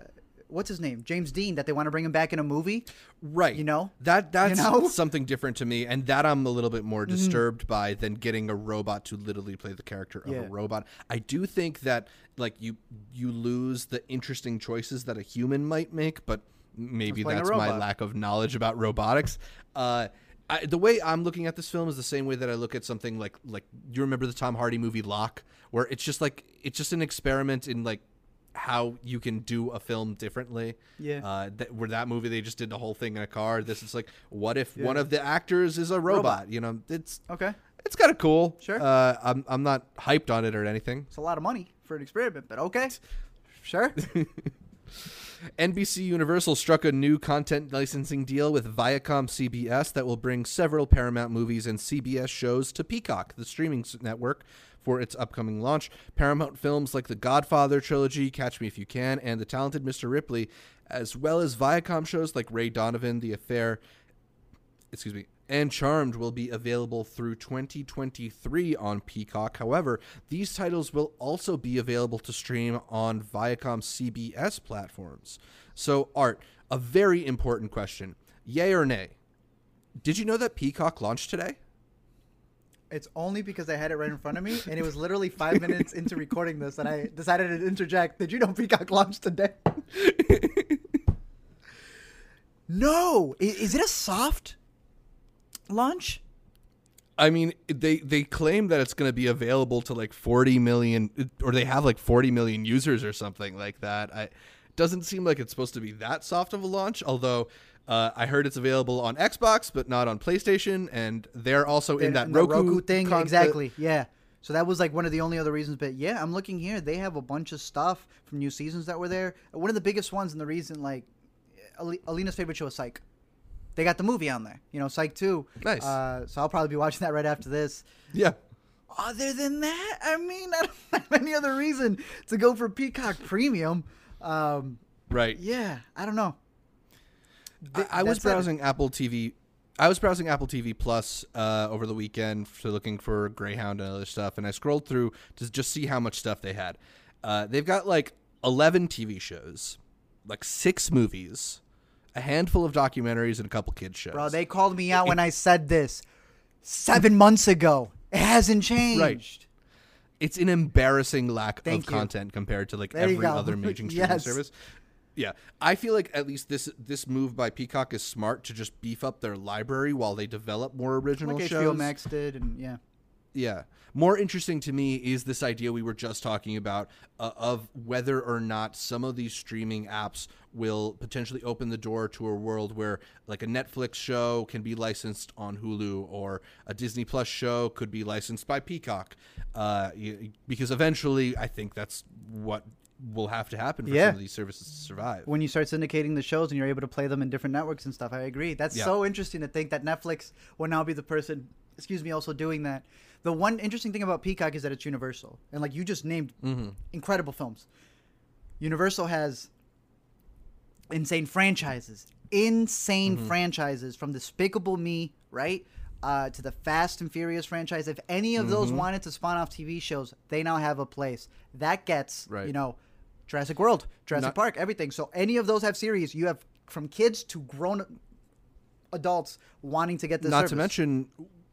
what's his name James Dean that they want to bring him back in a movie. Right. You know? That that's know? Mm-hmm. something different to me and that I'm a little bit more disturbed by than getting a robot to literally play the character of Yeah. a robot. I do think that like you you lose the interesting choices that a human might make, but maybe It's playing a that's my lack of knowledge about robotics. Uh I, the way I'm looking at this film is the same way that I look at something like like you remember the Tom Hardy movie Locke, where it's just like it's just an experiment in like how you can do a film differently. Yeah. Uh, that, where that movie they just did the whole thing in a car. This is like, what if Yeah. one of the actors is a robot? Robot. You know, it's Okay, it's kind of cool. Sure. Uh, I'm I'm not hyped on it or anything. it's a lot of money for an experiment, but okay, sure. NBC Universal struck a new content licensing deal with Viacom CBS that will bring several Paramount movies and CBS shows to Peacock, the streaming network, for its upcoming launch. Paramount films like The Godfather trilogy, Catch Me If You Can, and The Talented Mr. Ripley, as well as Viacom shows like Ray Donovan, The Affair, excuse me, and Charmed will be available through 2023 on Peacock. However, these titles will also be available to stream on Viacom CBS platforms. So, Art, a very important question. Yay or nay? Did you know that Peacock launched today? It's only because I had it right in front of me, and it was literally five minutes into recording this that I decided to interject. Did you know Peacock launched today? no, I- is it a soft launch? I mean, they they claim that it's going to be available to like 40 million or they have like 40 million users or something like that. I it doesn't seem like it's supposed to be that soft of a launch, although uh, I heard it's available on Xbox but not on PlayStation and they're also in that the Roku, thing con- exactly yeah. So that was like one of the only other reasons but yeah i'm looking here they have a bunch of stuff from new seasons that were there. One of the biggest ones and the reason like alina's favorite show is psych. They got the movie on there you know psych 2 Nice. uh, so i'll probably be watching that right after this. Yeah. other than that i mean i don't have any other reason to go for peacock premium. Um, Right. yeah i don't know I, I was it. browsing Apple TV. I was browsing Apple TV Plus uh, over the weekend for looking for Greyhound and other stuff, and I scrolled through to just see how much stuff they had. Uh, they've got like eleven TV shows, like six movies, a handful of documentaries, and a couple kids shows. bro they called me out when i said this seven months ago it hasn't changed it's an embarrassing lack Thank of you. content compared to like There every other major streaming Yes. service. Yeah, I feel like at least this this move by Peacock is smart to just beef up their library while they develop more original like shows. HBO Max did, and yeah. Yeah. More interesting to me is this idea we were just talking about uh, of whether or not some of these streaming apps will potentially open the door to a world where like a Netflix show can be licensed on Hulu or a Disney Plus show could be licensed by Peacock. Uh, because eventually I think that's what will have to happen for Yeah. some of these services to survive. When you start syndicating the shows and you're able to play them in different networks and stuff, I agree. That's Yeah. so interesting to think that Netflix will now be the person, excuse me, also doing that. The one interesting thing about Peacock is that it's universal. And like you just named mm-hmm. incredible films. Universal has insane franchises. Insane mm-hmm. franchises from Despicable Me, right? Uh, to the Fast and Furious franchise. If any of those mm-hmm. wanted to spawn off TV shows, they now have a place. That gets, Right. you know, Jurassic World, Jurassic Not- Park, everything. So any of those have series. You have from kids to grown adults wanting to get this. Not service. to mention,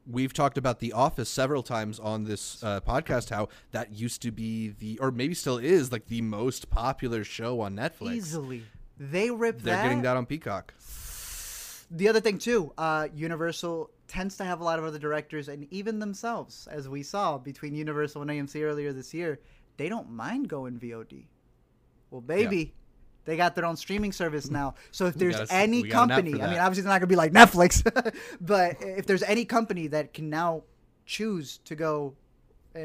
we've talked about The Office several times on this uh, podcast. How that used to be the, or maybe still is, like the most popular show on Netflix. Easily, they rip They're that. getting that on Peacock. The other thing too, uh, Universal tends to have a lot of other directors, and even themselves, as we saw between Universal and AMC earlier this year, they don't mind going VOD. Well, baby, they got their own streaming service now. So if there's gotta any we got an app company, I mean, obviously they're not gonna be like Netflix, but if there's any company that can now choose to go uh, uh,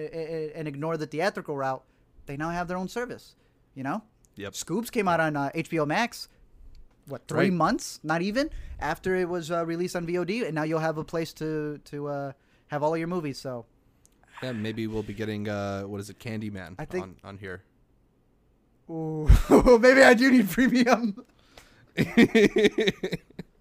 and ignore the theatrical route, they now have their own service. You know, Yep. Scoob came out on uh, HBO Max. What three Right. months? Not even after it was uh, released on VOD, and now you'll have a place to to uh, have all of your movies. So Yeah, maybe we'll be getting uh, what is it, Candyman I think- on, on here. Ooh, maybe I do need premium.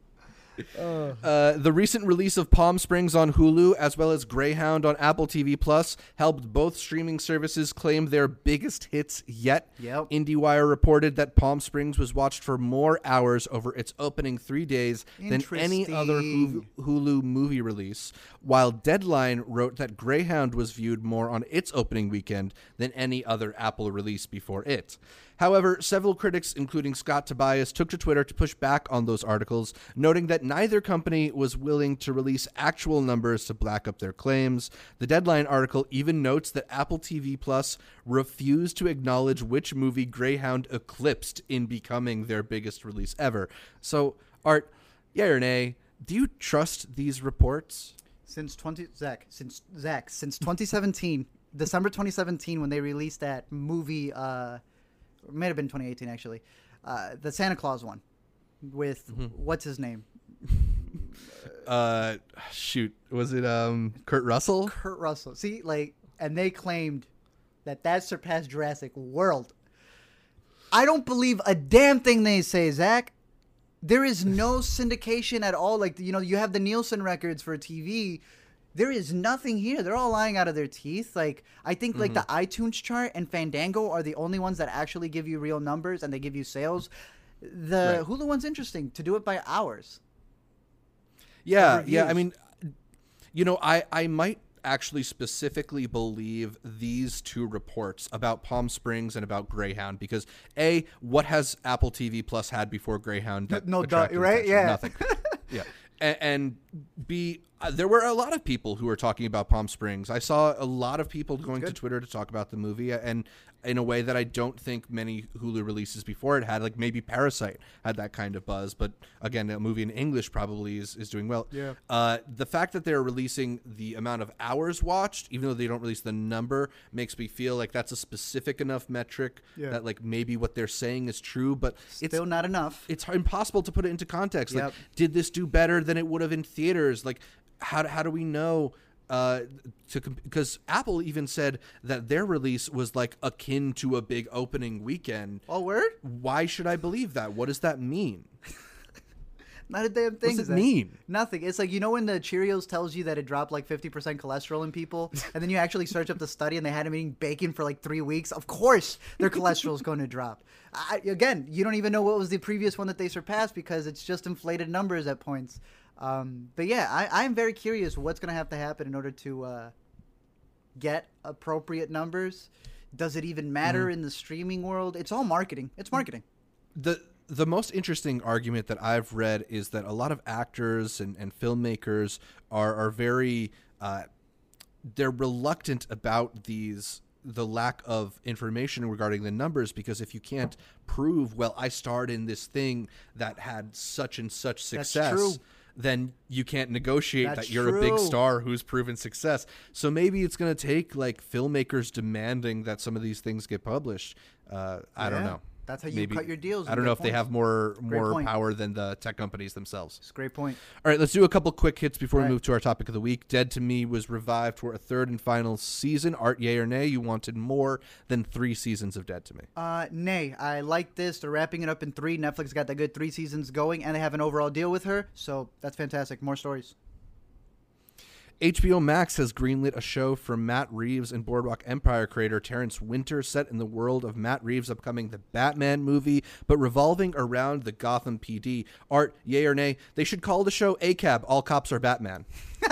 Uh, the recent release of Palm Springs on Hulu, as well as Greyhound on Apple TV Plus, helped both streaming services claim their biggest hits yet. Yep. IndieWire reported that Palm Springs was watched for more hours over its opening three days than any other Hulu, Hulu movie release, while Deadline wrote that Greyhound was viewed more on its opening weekend than any other Apple release before it. However, several critics, including Scott Tobias, took to Twitter to push back on those articles, noting that neither company was willing to release actual numbers to back up their claims. The Deadline article even notes that Apple TV Plus refused to acknowledge which movie Greyhound eclipsed in becoming their biggest release ever. So, Art, yeah or nay, do you trust these reports? Since twenty Zach, since Zach, since 2017, December 2017, when they released that movie, uh, it may have been 2018 actually, uh, the Santa Claus one, with what's his name, Uh, shoot, was it um Kurt Russell? Kurt Russell. See, like, and they claimed that that surpassed Jurassic World. I don't believe a damn thing they say, Zach. There is no syndication at all. Like, you know, you have the Nielsen records for TV. There is nothing here. They're all lying out of their teeth. Like, I think like the mm-hmm. iTunes chart and Fandango are the only ones that actually give you real numbers and they give you sales. The Right. Hulu one's interesting to do it by hours. Yeah, yeah. I mean, you know, I I might actually specifically believe these two reports about Palm Springs and about Greyhound because a what has Apple TV Plus had before Greyhound? that No right? Yeah. nothing. yeah, and, and b uh, there were a lot of people who were talking about Palm Springs. I saw a lot of people going to. Twitter to talk about the movie and. In a way that I don't think many Hulu releases before it had, like maybe Parasite had that kind of buzz, but again, a movie in English probably is, is doing well. Yeah. Uh, the fact that they're releasing the amount of hours watched, even though they don't release the number, makes me feel like that's a specific enough metric Yeah. that like maybe what they're saying is true, but it's Still not enough. it's impossible to put it into context. Like, did this do better than it would have in theaters? Like, how how do we know? Uh, to because Apple even said that their release was like akin to a big opening weekend. Oh, word? Why should I believe that? What does that mean? Not a damn thing. What does it mean? Nothing. It's like you know when the Cheerios tells you that it dropped like fifty percent cholesterol in people, and then you actually search up the study and they had them eating bacon for like three weeks. Of course, their cholesterol is going to drop. I, again, you don't even know what was the previous one that they surpassed because it's just inflated numbers at points. Um, but yeah, I, I'm very curious what's going to have to happen in order to uh, get appropriate numbers. Does it even matter Mm-hmm. in the streaming world? It's all marketing. It's marketing. the the most interesting argument that I've read is that a lot of actors and, and filmmakers are are very uh, they're reluctant about these the lack of information regarding the numbers because if you can't prove well I starred in this thing that had such and such That's success true. Then you can't negotiate That's that you're a big star who's proven success. So maybe it's going to take like filmmakers demanding that some of these things get published. Uh, I don't know. That's how you cut your deals I don't know if they have more more power than the tech companies themselves. It's a great point. All right, let's do a couple quick hits before we right. move to our topic of the week. Dead to Me was revived for a third and final season. Art, yay or nay? You wanted more than three seasons of Dead to Me. Uh, nay, I like this. They're wrapping it up in three. Netflix got the good three seasons going, and they have an overall deal with her, so that's fantastic. More stories. HBO Max has greenlit a show from Matt Reeves and Boardwalk Empire creator Terrence Winter set in the world of Matt Reeves' upcoming The Batman movie, but revolving around the Gotham PD. Art, yay or nay? They should call the show ACAB, All Cops Are Batman.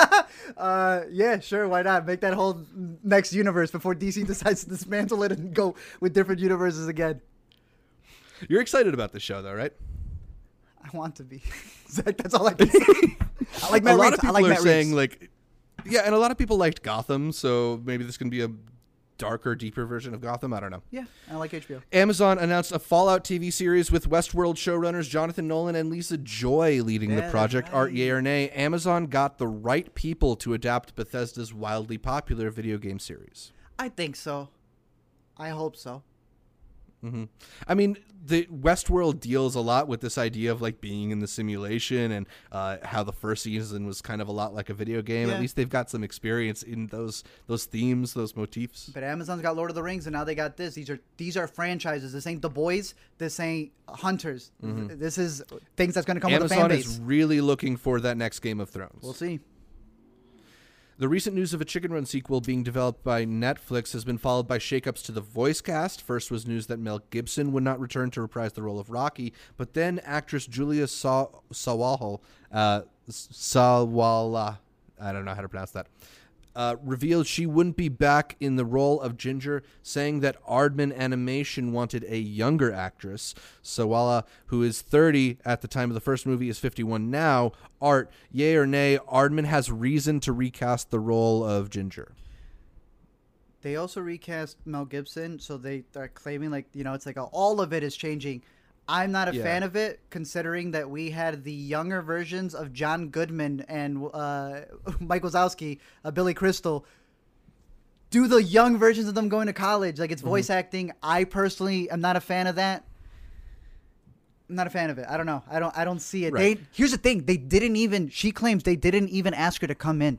Uh, yeah, sure. Why not make that whole next universe before DC decides to dismantle it and go with different universes again? You're excited about this show, though, right? I want to be. Zach, that's all I can say. I like Matt a lot Reeves. of people like are Matt saying Reeves. like, yeah, and a lot of people liked Gotham, so maybe this can be a darker, deeper version of Gotham. I don't know. yeah, I like HBO. Amazon announced a Fallout TV series with Westworld showrunners Jonathan Nolan and Lisa Joy leading Yeah, the project. Art right. yay or nay, Amazon got the right people to adapt Bethesda's wildly popular video game series. I think so. I hope so. I mean, the Westworld deals a lot with this idea of like being in the simulation and uh, how the first season was kind of a lot like a video game. Yeah. At least they've got some experience in those those themes, those motifs. But Amazon's got Lord of the Rings, and now they got this. These are these are franchises. This ain't The Boys. This ain't Hunters. This is things that's going to come with a fan Amazon base. is really looking for that next Game of Thrones. We'll see. The recent news of a Chicken Run sequel being developed by Netflix has been followed by shakeups to the voice cast. First was news that Mel Gibson would not return to reprise the role of Rocky, but then actress Julia Sawalha, uh, Sawala, I don't know how to pronounce that, uh, revealed she wouldn't be back in the role of Ginger, saying that Aardman Animation wanted a younger actress. Sawala, who is 30 at the time of the first movie, is 51 now. Art, yay or nay, Aardman has reason to recast the role of Ginger. They also recast Mel Gibson, so they are claiming like you know it's like a, all of it is changing. I'm not a Yeah. fan of it, considering that we had the younger versions of John Goodman and uh, Mike Wazowski, uh, Billy Crystal. Do the young versions of them going to college? Like it's voice acting. I personally am not a fan of that. I'm not a fan of it. I don't know. I don't. I don't see it. Right. They here's the thing. They didn't even. She claims they didn't even ask her to come in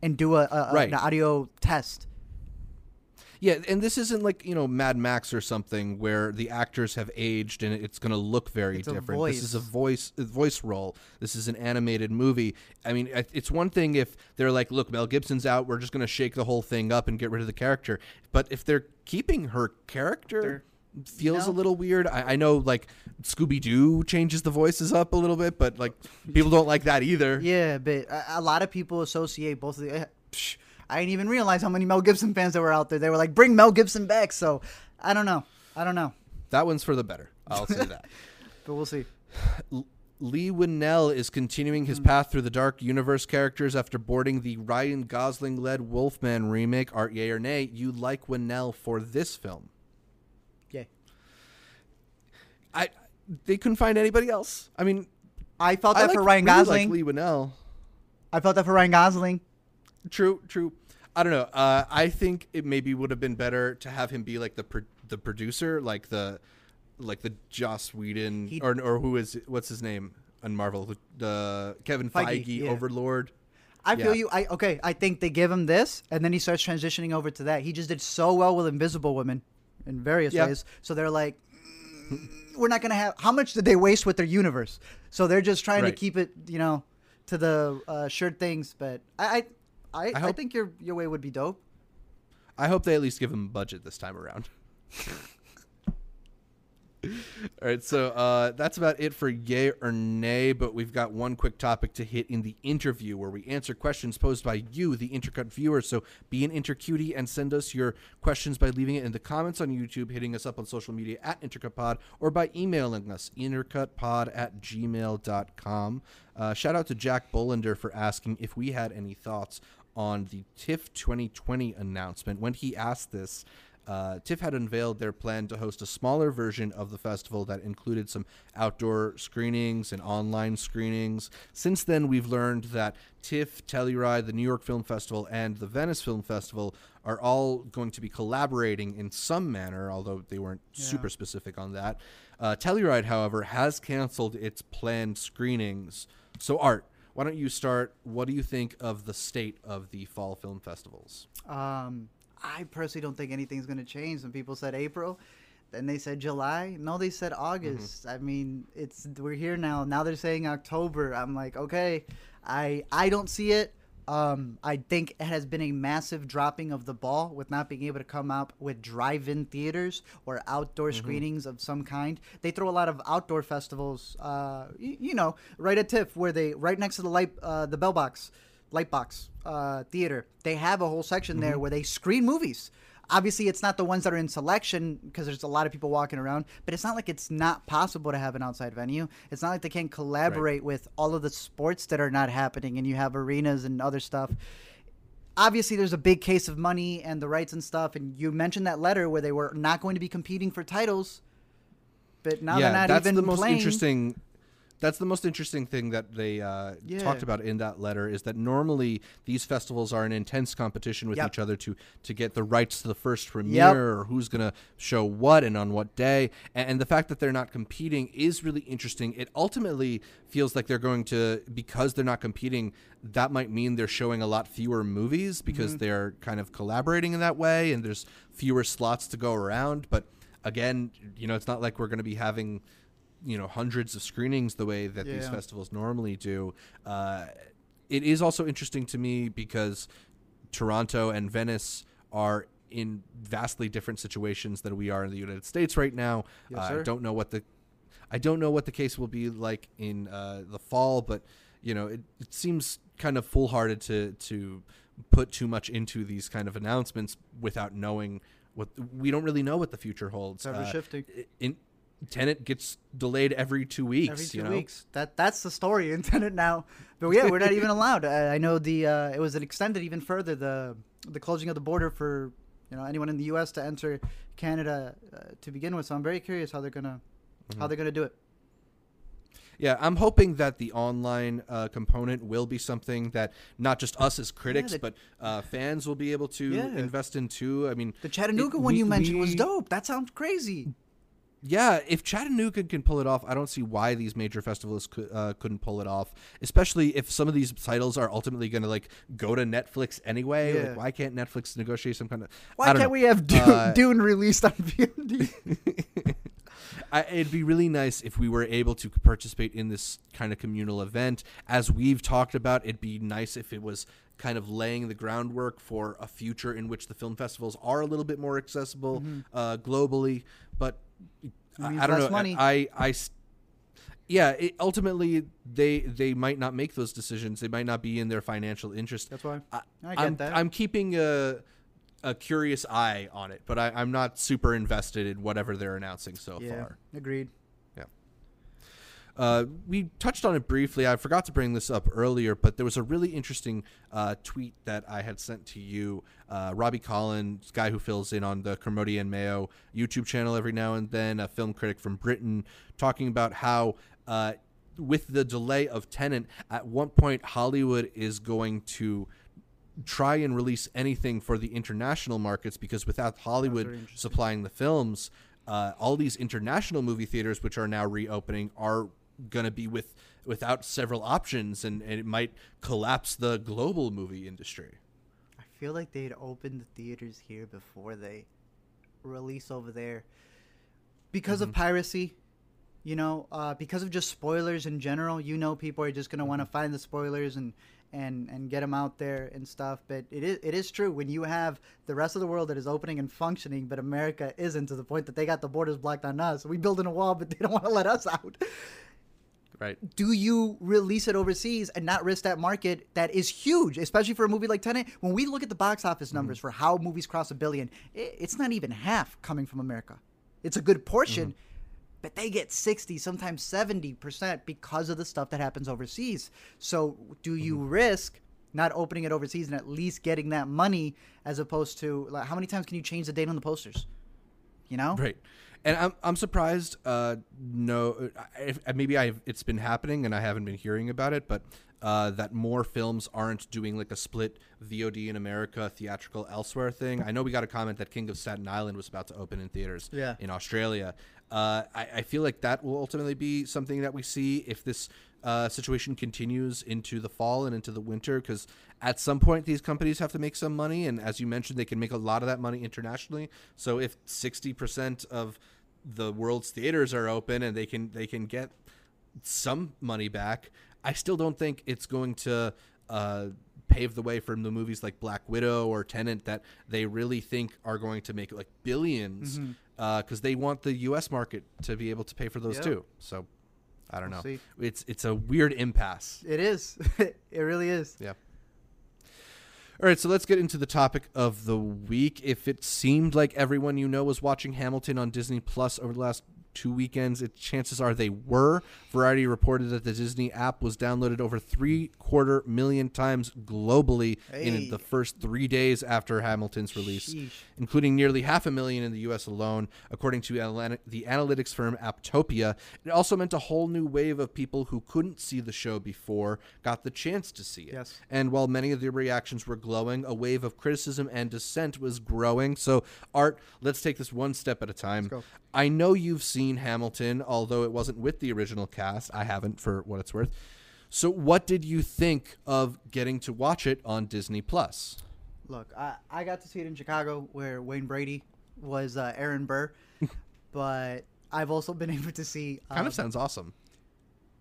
and do a, a, a- Right. an audio test. Yeah, and this isn't like, you know, Mad Max or something where the actors have aged and it's going to look very It's different. This is a voice. a voice role. This is an animated movie. I mean, it's one thing if they're like, "Look, Mel Gibson's out, we're just going to shake the whole thing up and get rid of the character." But if they're keeping her character feels No. a little weird. I, I know like Scooby Doo changes the voices up a little bit, but like people don't like that either. Yeah, but a, a lot of people associate both of the. eh, psh, I didn't even realize how many Mel Gibson fans there were out there. They were like, "Bring Mel Gibson back." So, I don't know. I don't know, That one's for the better. I'll say that. but we'll see. Leigh Whannell is continuing his path through the Dark Universe characters after boarding the Ryan Gosling led Wolfman remake. Art yay or nay, you like Whannell for this film? Yay. I they couldn't find anybody else. I mean, I felt I that like, for Ryan really Gosling. like Leigh Whannell. I felt that for Ryan Gosling. True, true. I don't know. Uh, I think it maybe would have been better to have him be like the pro- the producer, like the like the Joss Whedon He- or or who is what's his name on Marvel, the, Kevin Feige, Feige, yeah. Overlord. I Yeah. feel you. I okay. I think they give him this, and then he starts transitioning over to that. He just did so well with Invisible Women in various Yeah. ways. So they're like, "Mm, we're not gonna have. How much did they waste with their universe? So they're just trying Right. to keep it, you know, to the uh, shirt things. But I, I, I, I, hope- think your your way would be dope. I hope they at least give him a budget this time around. All right, so uh, that's about it for yay or nay. But we've got one quick topic to hit in the interview where we answer questions posed by you, the Intercut viewer. So be an intercutie and send us your questions by leaving it in the comments on YouTube, hitting us up on social media at IntercutPod, or by emailing us intercutpod at gmail.com. Uh, shout out to Jack Bullender for asking if we had any thoughts on the TIFF 2020 announcement. When he asked this, uh, TIFF had unveiled their plan to host a smaller version of the festival that included some outdoor screenings and online screenings. Since then, we've learned that TIFF, Telluride, the New York Film Festival, and the Venice Film Festival are all going to be collaborating in some manner, although they weren't super specific on that. Uh, Telluride, however, has canceled its planned screenings. So, Art, why don't you start? What do you think of the state of the fall film festivals? Um, I personally don't think anything's gonna change. When people said April, then they said July. No, they said August. I mean, it's we're here now. Now they're saying October. I'm like, okay, I I don't see it. Um, I think it has been a massive dropping of the ball with not being able to come out with drive-in theaters or outdoor screenings of some kind. They throw a lot of outdoor festivals, uh, y- you know, right at TIFF where they right next to the light, uh, the bell box Lightbox uh, Theater. They have a whole section there Mm-hmm. where they screen movies. Obviously, it's not the ones that are in selection because there's a lot of people walking around, but it's not like it's not possible to have an outside venue. It's not like they can't collaborate with all of the sports that are not happening and you have arenas and other stuff. Obviously, there's a big case of money and the rights and stuff. And you mentioned that letter where they were not going to be competing for titles, but now yeah, they're not that's even the most playing. interesting. That's the most interesting thing that they uh, Yeah. talked about in that letter is that normally these festivals are in intense competition with Yep. each other to to get the rights to the first premiere or who's going to show what and on what day. And, and the fact that they're not competing is really interesting. It ultimately feels like they're going to because they're not competing. That might mean they're showing a lot fewer movies because Mm-hmm. they're kind of collaborating in that way, and there's fewer slots to go around. But again, you know, it's not like we're going to be having you know hundreds of screenings the way that these festivals normally do. Uh, it is also interesting to me because Toronto and Venice are in vastly different situations than we are in the United States right now. Yes, Uh, I don't know what the I don't know what the case will be like in uh, the fall, but you know, it, it seems kind of foolhardy to to put too much into these kind of announcements without knowing what we don't really know what the future holds. Ever Uh, shifting. in Tenet gets delayed every two weeks. Every two you know? weeks. That that's the story in Tenet now. But yeah, we're not even allowed. I, I know the uh, it was extended even further the the closing of the border for you know anyone in the U.S. to enter Canada uh, to begin with. So I'm very curious how they're gonna Mm-hmm. how they're gonna do it. Yeah, I'm hoping that the online uh, component will be something that not just us as critics, the- but uh, fans will be able to Yeah. invest in too. I mean, The Chattanooga it- one we- you mentioned was dope. That sounds crazy. Yeah, if Chattanooga can pull it off, I don't see why these major festivals could, uh, couldn't pull it off. Especially if some of these titles are ultimately going to like go to Netflix anyway. Yeah. Like, why can't Netflix negotiate some kind of? Why can't know. we have Dune, Uh, Dune released on VOD? I, it'd be really nice if we were able to participate in this kind of communal event. As we've talked about, it'd be nice if it was kind of laying the groundwork for a future in which the film festivals are a little bit more accessible uh, globally. But I, I don't know. money. I, yeah. It, ultimately, they they might not make those decisions. They might not be in their financial interest. That's why. I, I get I'm, that. I'm keeping a a curious eye on it, but I, I'm not super invested in whatever they're announcing so yeah, far. agreed. Uh, we touched on it briefly. I forgot to bring this up earlier, but there was a really interesting uh, tweet that I had sent to you. Uh, Robbie Collins, guy who fills in on the Kermode and Mayo YouTube channel every now and then, a film critic from Britain, talking about how. Uh, with the delay of Tenet, at one point Hollywood is going to try and release anything for the international markets because without Hollywood supplying the films, uh, all these international movie theaters which are now reopening are going to be with without several options, and, and it might collapse the global movie industry. I feel like they'd open the theaters here before they release over there because Mm-hmm. of piracy. You know, uh, because of just spoilers in general. You know, people are just gonna want to Mm-hmm. find the spoilers and and and get them out there and stuff. But it is it is true when you have the rest of the world that is opening and functioning, but America isn't to the point that they got the borders blocked on us. We building a wall, but they don't want to let us out. Right. do you release it overseas and not risk that market that is huge, especially for a movie like Tenet? When we look at the box office numbers mm-hmm. for how movies cross a billion, it's not even half coming from America. It's a good portion, mm-hmm. but they get 60, sometimes 70% because of the stuff that happens overseas. So, do you mm-hmm. risk not opening it overseas and at least getting that money as opposed to like, how many times can you change the date on the posters? You know? Right. And I'm I'm surprised. Uh, no, if, maybe I it's been happening and I haven't been hearing about it, but uh, that more films aren't doing like a split VOD in America, theatrical elsewhere thing. I know we got a comment that King of Staten Island was about to open in theaters Yeah. in Australia. Uh, I, I feel like that will ultimately be something that we see if this uh, situation continues into the fall and into the winter, because at some point these companies have to make some money, and as you mentioned, they can make a lot of that money internationally. So if sixty percent of the world's theaters are open and they can they can get some money back, I still don't think it's going to uh, pave the way for the movies like Black Widow or Tenet that they really think are going to make like 1000000000s Uh, because they want the U.S. market to be able to pay for those Yep. too. So I don't We'll know. see. It's it's a weird impasse. It is. it really is. Yeah. All right, so let's get into the topic of the week. If it seemed like everyone you know was watching Hamilton on Disney Plus over the last two weekends, it, chances are they were. Variety reported that the Disney app was downloaded over three quarter million times globally Hey. in the first three days after Hamilton's release, Sheesh. including nearly half a million in the U.S. alone, according to the analytics firm Apptopia. It also meant a whole new wave of people who couldn't see the show before got the chance to see it. Yes. And while many of the reactions were glowing, a wave of criticism and dissent was growing. So, Art, let's take this one step at a time. I know you've seen Hamilton, although it wasn't with the original cast. I haven't, for what it's worth. So, what did you think of getting to watch it on Disney Plus? Look, I, I got to see it in Chicago where Wayne Brady was uh, Aaron Burr, but I've also been able to see. Um, Kind of sounds awesome.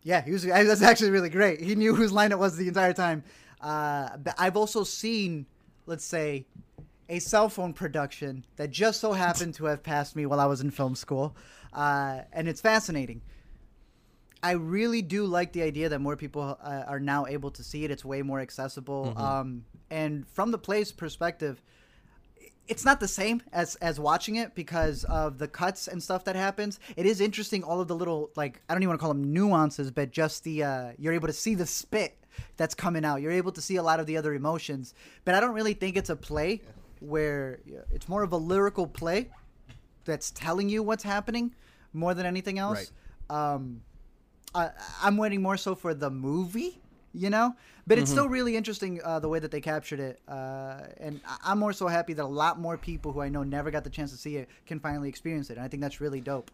Yeah, he was. That's actually really great. He knew whose line it was the entire time. Uh, but I've also seen, let's say, a cell phone production that just so happened to have passed me while I was in film school, uh, and it's fascinating. I really do like the idea that more people uh, are now able to see it. It's way more accessible. Um, and from the play's perspective, it's not the same as as watching it because of the cuts and stuff that happens. It is interesting all of the little like I don't even want to call them nuances, but just the uh, you're able to see the spit that's coming out. You're able to see a lot of the other emotions. But I don't really think it's a play where it's more of a lyrical play that's telling you what's happening more than anything else. Um, I, I'm waiting more so for the movie, you know. But it's still really interesting uh, the way that they captured it, uh, and I'm more so happy that a lot more people who I know never got the chance to see it can finally experience it, and I think that's really dope.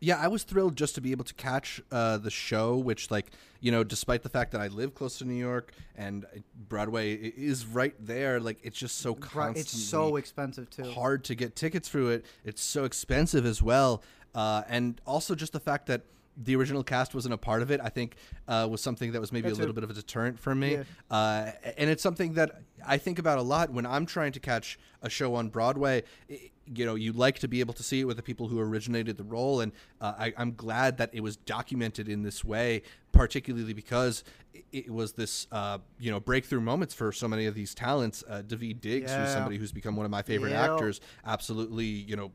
Yeah, I was thrilled just to be able to catch uh, the show, which, like, you know, despite the fact that I live close to New York and Broadway is right there, like, it's just so constantly It's so expensive too. hard to get tickets through it. It's so expensive as well, uh, and also just the fact that the original cast wasn't a part of it, I think, uh, was something that was maybe That's a little it. bit of a deterrent for me. Yeah. Uh, and it's something that I think about a lot when I'm trying to catch a show on Broadway. I- you know, you'd like to be able to see it with the people who originated the role, and uh, I, I'm glad that it was documented in this way, particularly because it, it was this, uh, you know, breakthrough moments for so many of these talents. Uh, Daveed Diggs, who's somebody who's become one of my favorite Yeah. actors, absolutely, you know,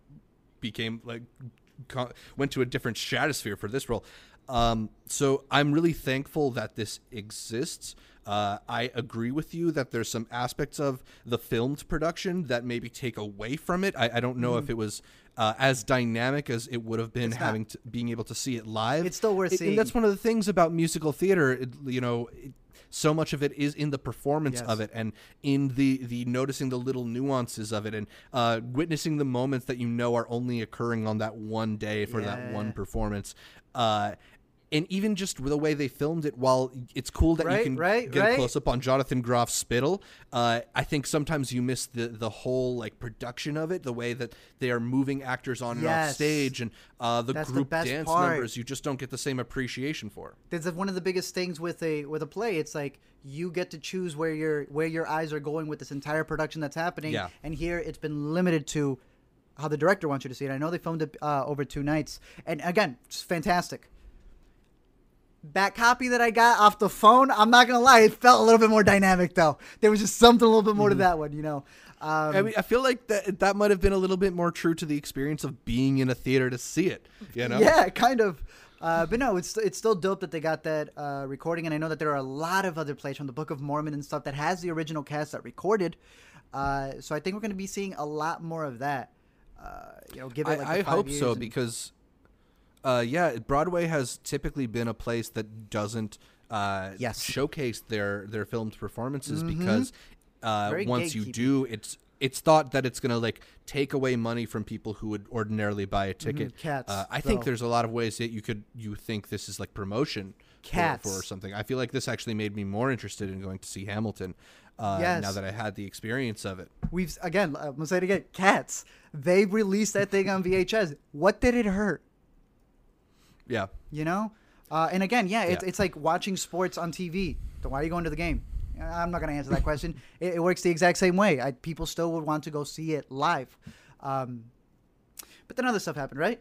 became like went to a different stratosphere for this role. Um, so I'm really thankful that this exists. Uh, I agree with you that there's some aspects of the filmed production that maybe take away from it. I, I don't know if it was uh, as dynamic as it would have been. It's not. having to, being able to see it live. It's still worth It- seeing. And that's one of the things about musical theater. It, you know, it, so much of it is in the performance Yes. of it and in the the noticing the little nuances of it and uh, witnessing the moments that you know are only occurring on that one day for that one performance. Uh, and even just the way they filmed it, while it's cool that you can right, get right. a close up on Jonathan Groff's spittle, uh, I think sometimes you miss the the whole like production of it, the way that they are moving actors on and off stage, and uh, the That's group best dance part. numbers. You just don't get the same appreciation for. That's one of the biggest things with a with a play. It's like you get to choose where your where your eyes are going with this entire production that's happening. Yeah. And here it's been limited to how the director wants you to see it. I know they filmed it uh, over two nights, and again, it's fantastic. That copy that I got off the phone, I'm not gonna lie, it felt a little bit more dynamic though. There was just something a little bit more to that one, you know. Um, I mean, I feel like that that might have been a little bit more true to the experience of being in a theater to see it. You know? Yeah, kind of. Uh, but no, it's it's still dope that they got that uh, recording, and I know that there are a lot of other plays from the Book of Mormon and stuff that has the original cast that recorded. Uh, so I think we're going to be seeing a lot more of that. Uh, you know, give it like I, I hope so and- because, uh, yeah, Broadway has typically been a place that doesn't uh, Yes. showcase their their filmed performances because uh, once you do, it's it's thought that it's going to like take away money from people who would ordinarily buy a ticket. Cats, uh, I think there's a lot of ways that you could you think this is like promotion for- for, something. I feel like this actually made me more interested in going to see Hamilton. Uh, Yes. Now that I had the experience of it. We've again. I'm gonna say it again. Cats. They released that thing on VHS. What did it hurt? Yeah. You know. Uh, and again, yeah, it's, Yeah. it's like watching sports on TV. Then why are you going to the game? Uh, I'm not going to answer that question. It, it works the exact same way. I, people still would want to go see it live. Um, but then other stuff happened, right?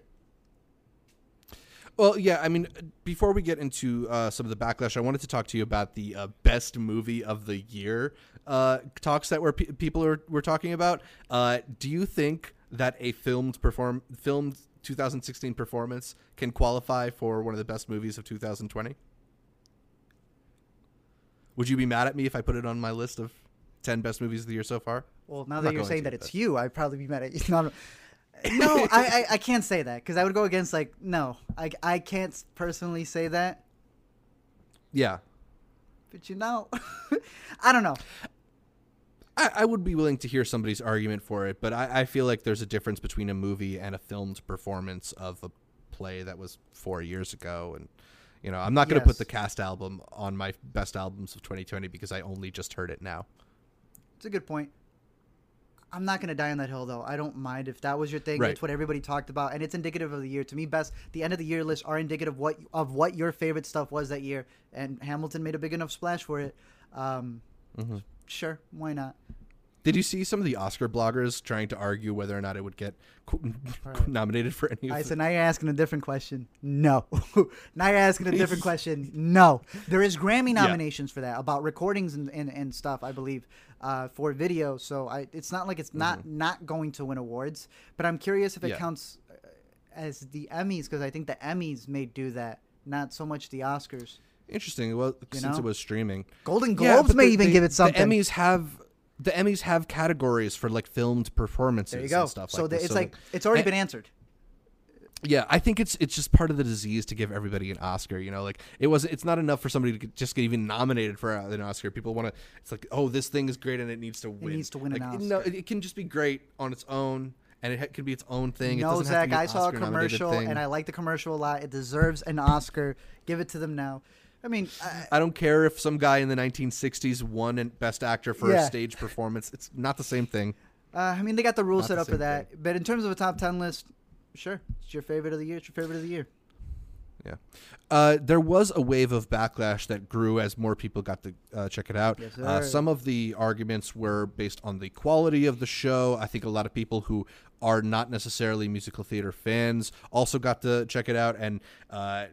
Well, yeah. I mean, before we get into uh, some of the backlash, I wanted to talk to you about the uh, best movie of the year uh, talks that were pe- people were, were talking about. Uh, do you think that a filmed perform filmed 2016 performance can qualify for one of the best movies of 2020? Would you be mad at me if I put it on my list of 10 best movies of the year so far? Well, now I'm that you're saying that it's but- you, I'd probably be mad at you. No, no, I, I, I can't say that because I would go against like no, I, I can't personally say that. Yeah. But you know, I don't know. I, I would be willing to hear somebody's argument for it, but I, I feel like there's a difference between a movie and a filmed performance of a play that was four years ago. And, you know, I'm not going to put the cast album on my best albums of 2020 because I only just heard it now. It's a good point. I'm not gonna die on that hill though. I don't mind if that was your thing. Right. It's what everybody talked about, and it's indicative of the year. To me, best the end of the year lists are indicative of what of what your favorite stuff was that year. And Hamilton made a big enough splash for it. Um, Mm-hmm. Sure, why not? Did you see some of the Oscar bloggers trying to argue whether or not it would get qu- Right. nominated for any of I the- said, now you're asking a different question. No. now you're asking a different question. No. There is Grammy Yeah. nominations for that about recordings and, and, and stuff, I believe, uh, for video. So I, it's not like it's not not going to win awards. But I'm curious if it Yeah. counts uh, as the Emmys because I think the Emmys may do that, not so much the Oscars. Interesting. Well, You since know? it was streaming. Golden Globes but may the- even the- give it something. The Emmys have the Emmys have categories for like filmed performances there you go. and stuff so like the, it's So, like it's already and- been answered. Yeah, I think it's it's just part of the disease to give everybody an Oscar. You know, like it was. It's not enough for somebody to just get even nominated for an Oscar. People want to. It's like, oh, this thing is great and it needs to win. needs to win an like, No, it, it can just be great on its own, and it can be its own thing. No, Zach, to be an I saw a commercial and I like the commercial a lot. It deserves an Oscar. Give it to them now. I mean, I, I don't care if some guy in the 1960s won an Best Actor for Yeah. a stage performance. It's not the same thing. Uh, I mean, they got the rules set the up for that. But in terms of a top ten list, sure, it's your favorite of the year. It's your favorite of the year. Yeah. Uh, there was a wave of backlash that grew as more people got to uh, check it out. Yes, uh, some of the arguments were based on the quality of the show. I think a lot of people who are not necessarily musical theater fans also got to check it out and uh,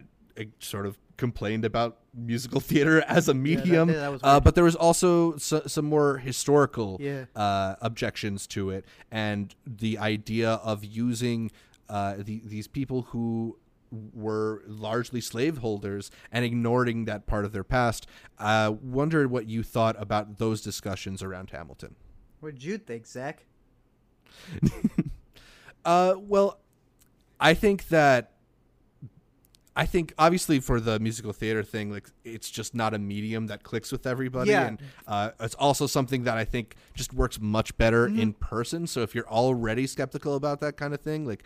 sort of complained about musical theater as a medium. that was uh, but there was also so, some more historical Yeah. uh, objections to it, and the idea of using uh, the, these people who were largely slaveholders and ignoring that part of their past. Uh, wondered what you thought about those discussions around Hamilton. What did you think, Zach? Uh, well, I think that I think obviously for the musical theater thing, like it's just not a medium that clicks with everybody, Yeah. and uh, it's also something that I think just works much better Mm-hmm. in person. So if you're already skeptical about that kind of thing, like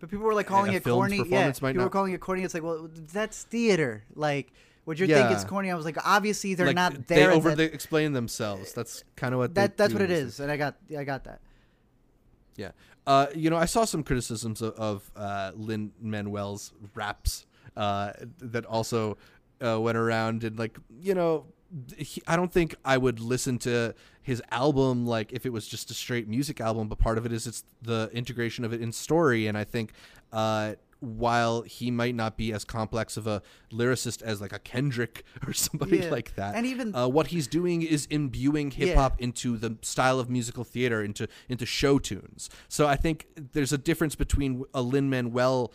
But people were like calling it corny. Yeah, people were calling it corny. It's like, well, that's theater. Like, would you think it's Yeah. corny? I was like, obviously they're like not there. at over they explain themselves. That's kind of what they that that's what it is is, and I got I got that. Yeah. Uh, you know, I saw some criticisms of, of uh, Lin Manuel's raps uh, that also uh, went around and like, you know, he, I don't think I would listen to his album like if it was just a straight music album, but part of it is it's the integration of it in story, and I think. Uh, while he might not be as complex of a lyricist as like a Kendrick or somebody Yeah. like that, And even- uh, what he's doing is imbuing hip hop into the style of musical theater, into into show tunes. So I think there's a difference between a Lin Manuel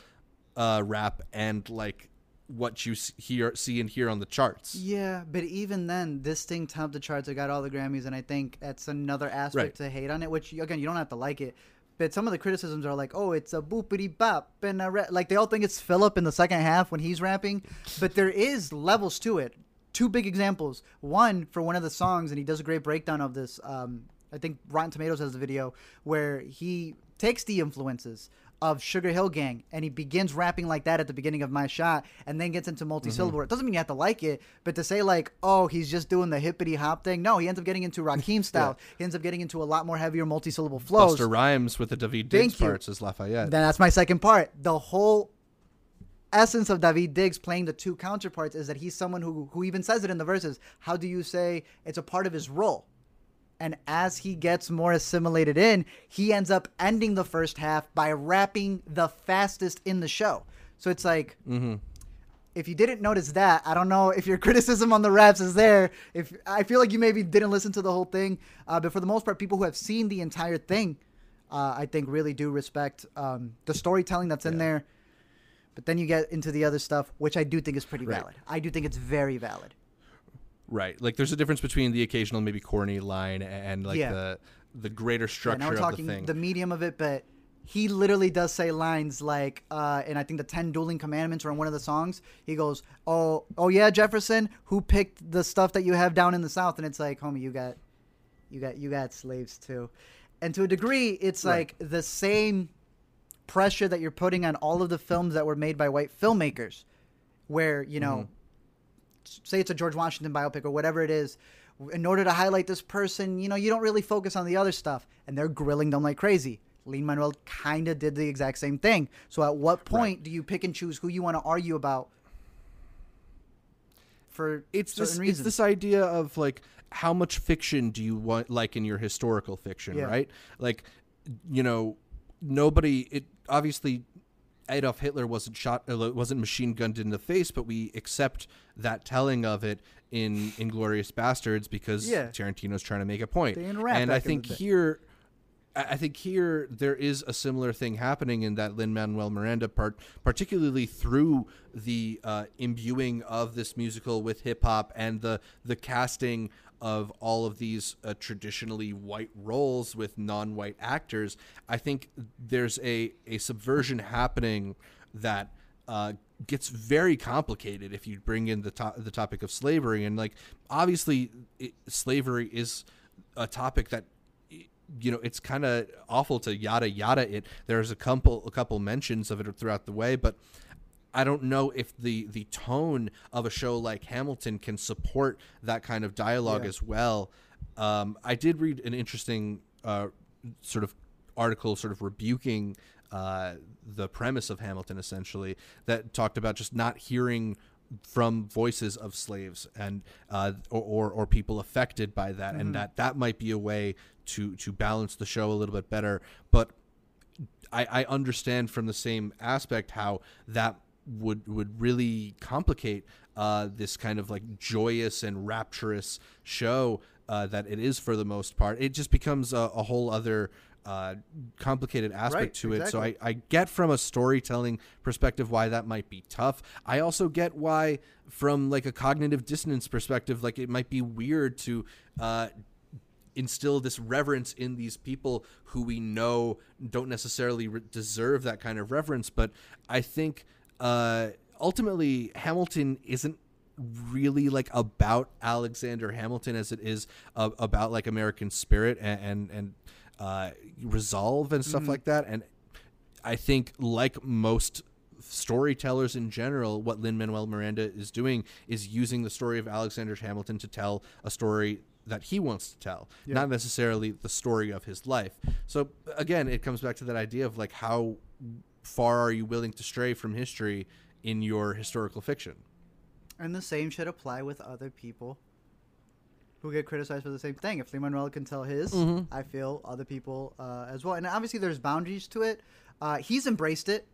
uh, rap and like what you hear, see and hear on the charts. Yeah, but even then, this thing topped the charts. It got all the Grammys, and I think that's another aspect Right. to hate on it. Which again, you don't have to like it, but some of the criticisms are like, "Oh, it's a boopity bop," and a ra-. like they all think it's Philip in the second half when he's rapping, but there is levels to it. Two big examples. One for one of the songs, and he does a great breakdown of this. Um, I think Rotten Tomatoes has the video where he takes the influences of Sugar Hill Gang and he begins rapping like that at the beginning of My Shot and then gets into multi-syllable. Mm-hmm. It doesn't mean you have to like it, but to say like, oh, he's just doing the hippity hop thing. No, he ends up getting into Rakim style. He ends up getting into a lot more heavier multi-syllable flows. Busta Rhymes with the Daveed Diggs parts as Lafayette. Then that's my second part. The whole essence of Daveed Diggs playing the two counterparts is that he's someone who who even says it in the verses. How do you say it's a part of his role? And as he gets more assimilated in, he ends up ending the first half by rapping the fastest in the show. So it's like Mm-hmm. if you didn't notice that, I don't know if your criticism on the raps is there. If I feel like you maybe didn't listen to the whole thing, uh, but for the most part, people who have seen the entire thing, uh, I think really do respect um, the storytelling that's in there. But then you get into the other stuff, which I do think is pretty Right. valid. I do think it's very valid. Right. Like there's a difference between the occasional maybe corny line and like Yeah. the the greater Yeah, structure now we're of talking the thing. the medium of it, but he literally does say lines like, uh, and I think the Ten Dueling Commandments are in one of the songs, he goes, "Oh, oh yeah, Jefferson, who picked the stuff that you have down in the South?" And it's like, homie, you got, you got, you got slaves too, and to a degree, it's Right. like the same pressure that you're putting on all of the films that were made by white filmmakers, where you know say it's a George Washington biopic or whatever it is, in order to highlight this person, you know, you don't really focus on the other stuff, and they're grilling them like crazy. Lin Manuel kind of did the exact same thing. So, at what point do you pick and choose who you want to argue about for it's certain this reasons? it's this idea of like how much fiction do you want like in your historical fiction, Yeah. right? Like you know, nobody it obviously Adolf Hitler wasn't shot uh, wasn't machine gunned in the face, but we accept that telling of it in Inglourious Basterds because Yeah. Tarantino's trying to make a point. And I think here I I think here there is a similar thing happening in that Lin Manuel Miranda part, particularly through the uh, imbuing of this musical with hip hop and the the casting of all of these uh, traditionally white roles with non-white actors. I think there's a a subversion happening that. Uh, gets very complicated if you bring in the to- the topic of slavery and like obviously it, slavery is a topic that you know it's kind of awful to yada yada it there's a couple a couple mentions of it throughout the way but I don't know if the the tone of a show like Hamilton can support that kind of dialogue Yeah. as well. Um, I did read an interesting uh, sort of article, sort of rebuking uh, the premise of Hamilton, essentially that talked about just not hearing from voices of slaves and uh, or, or or people affected by that, and that that might be a way to to balance the show a little bit better, but. I, I understand from the same aspect how that would would really complicate uh, this kind of like joyous and rapturous show uh, that it is for the most part. It just becomes a, a whole other uh, complicated aspect Right, to it. So I. I get from a storytelling perspective why that might be tough. I also get why from like a cognitive dissonance perspective, like it might be weird to uh, instill this reverence in these people who we know don't necessarily re- deserve that kind of reverence. But I think uh, ultimately Hamilton isn't really like about Alexander Hamilton as it is uh, about like American spirit and and, and uh, resolve and stuff like that. And I think, like most storytellers in general, what Lin Manuel Miranda is doing is using the story of Alexander Hamilton to tell a story that he wants to tell, not necessarily the story of his life. So again, it comes back to that idea of like how far are you willing to stray from history in your historical fiction? And the same should apply with other people who get criticized for the same thing. If Lin Manuel can tell his, Mm-hmm. I feel other people uh, as well. And obviously, there's boundaries to it. Uh, he's embraced it.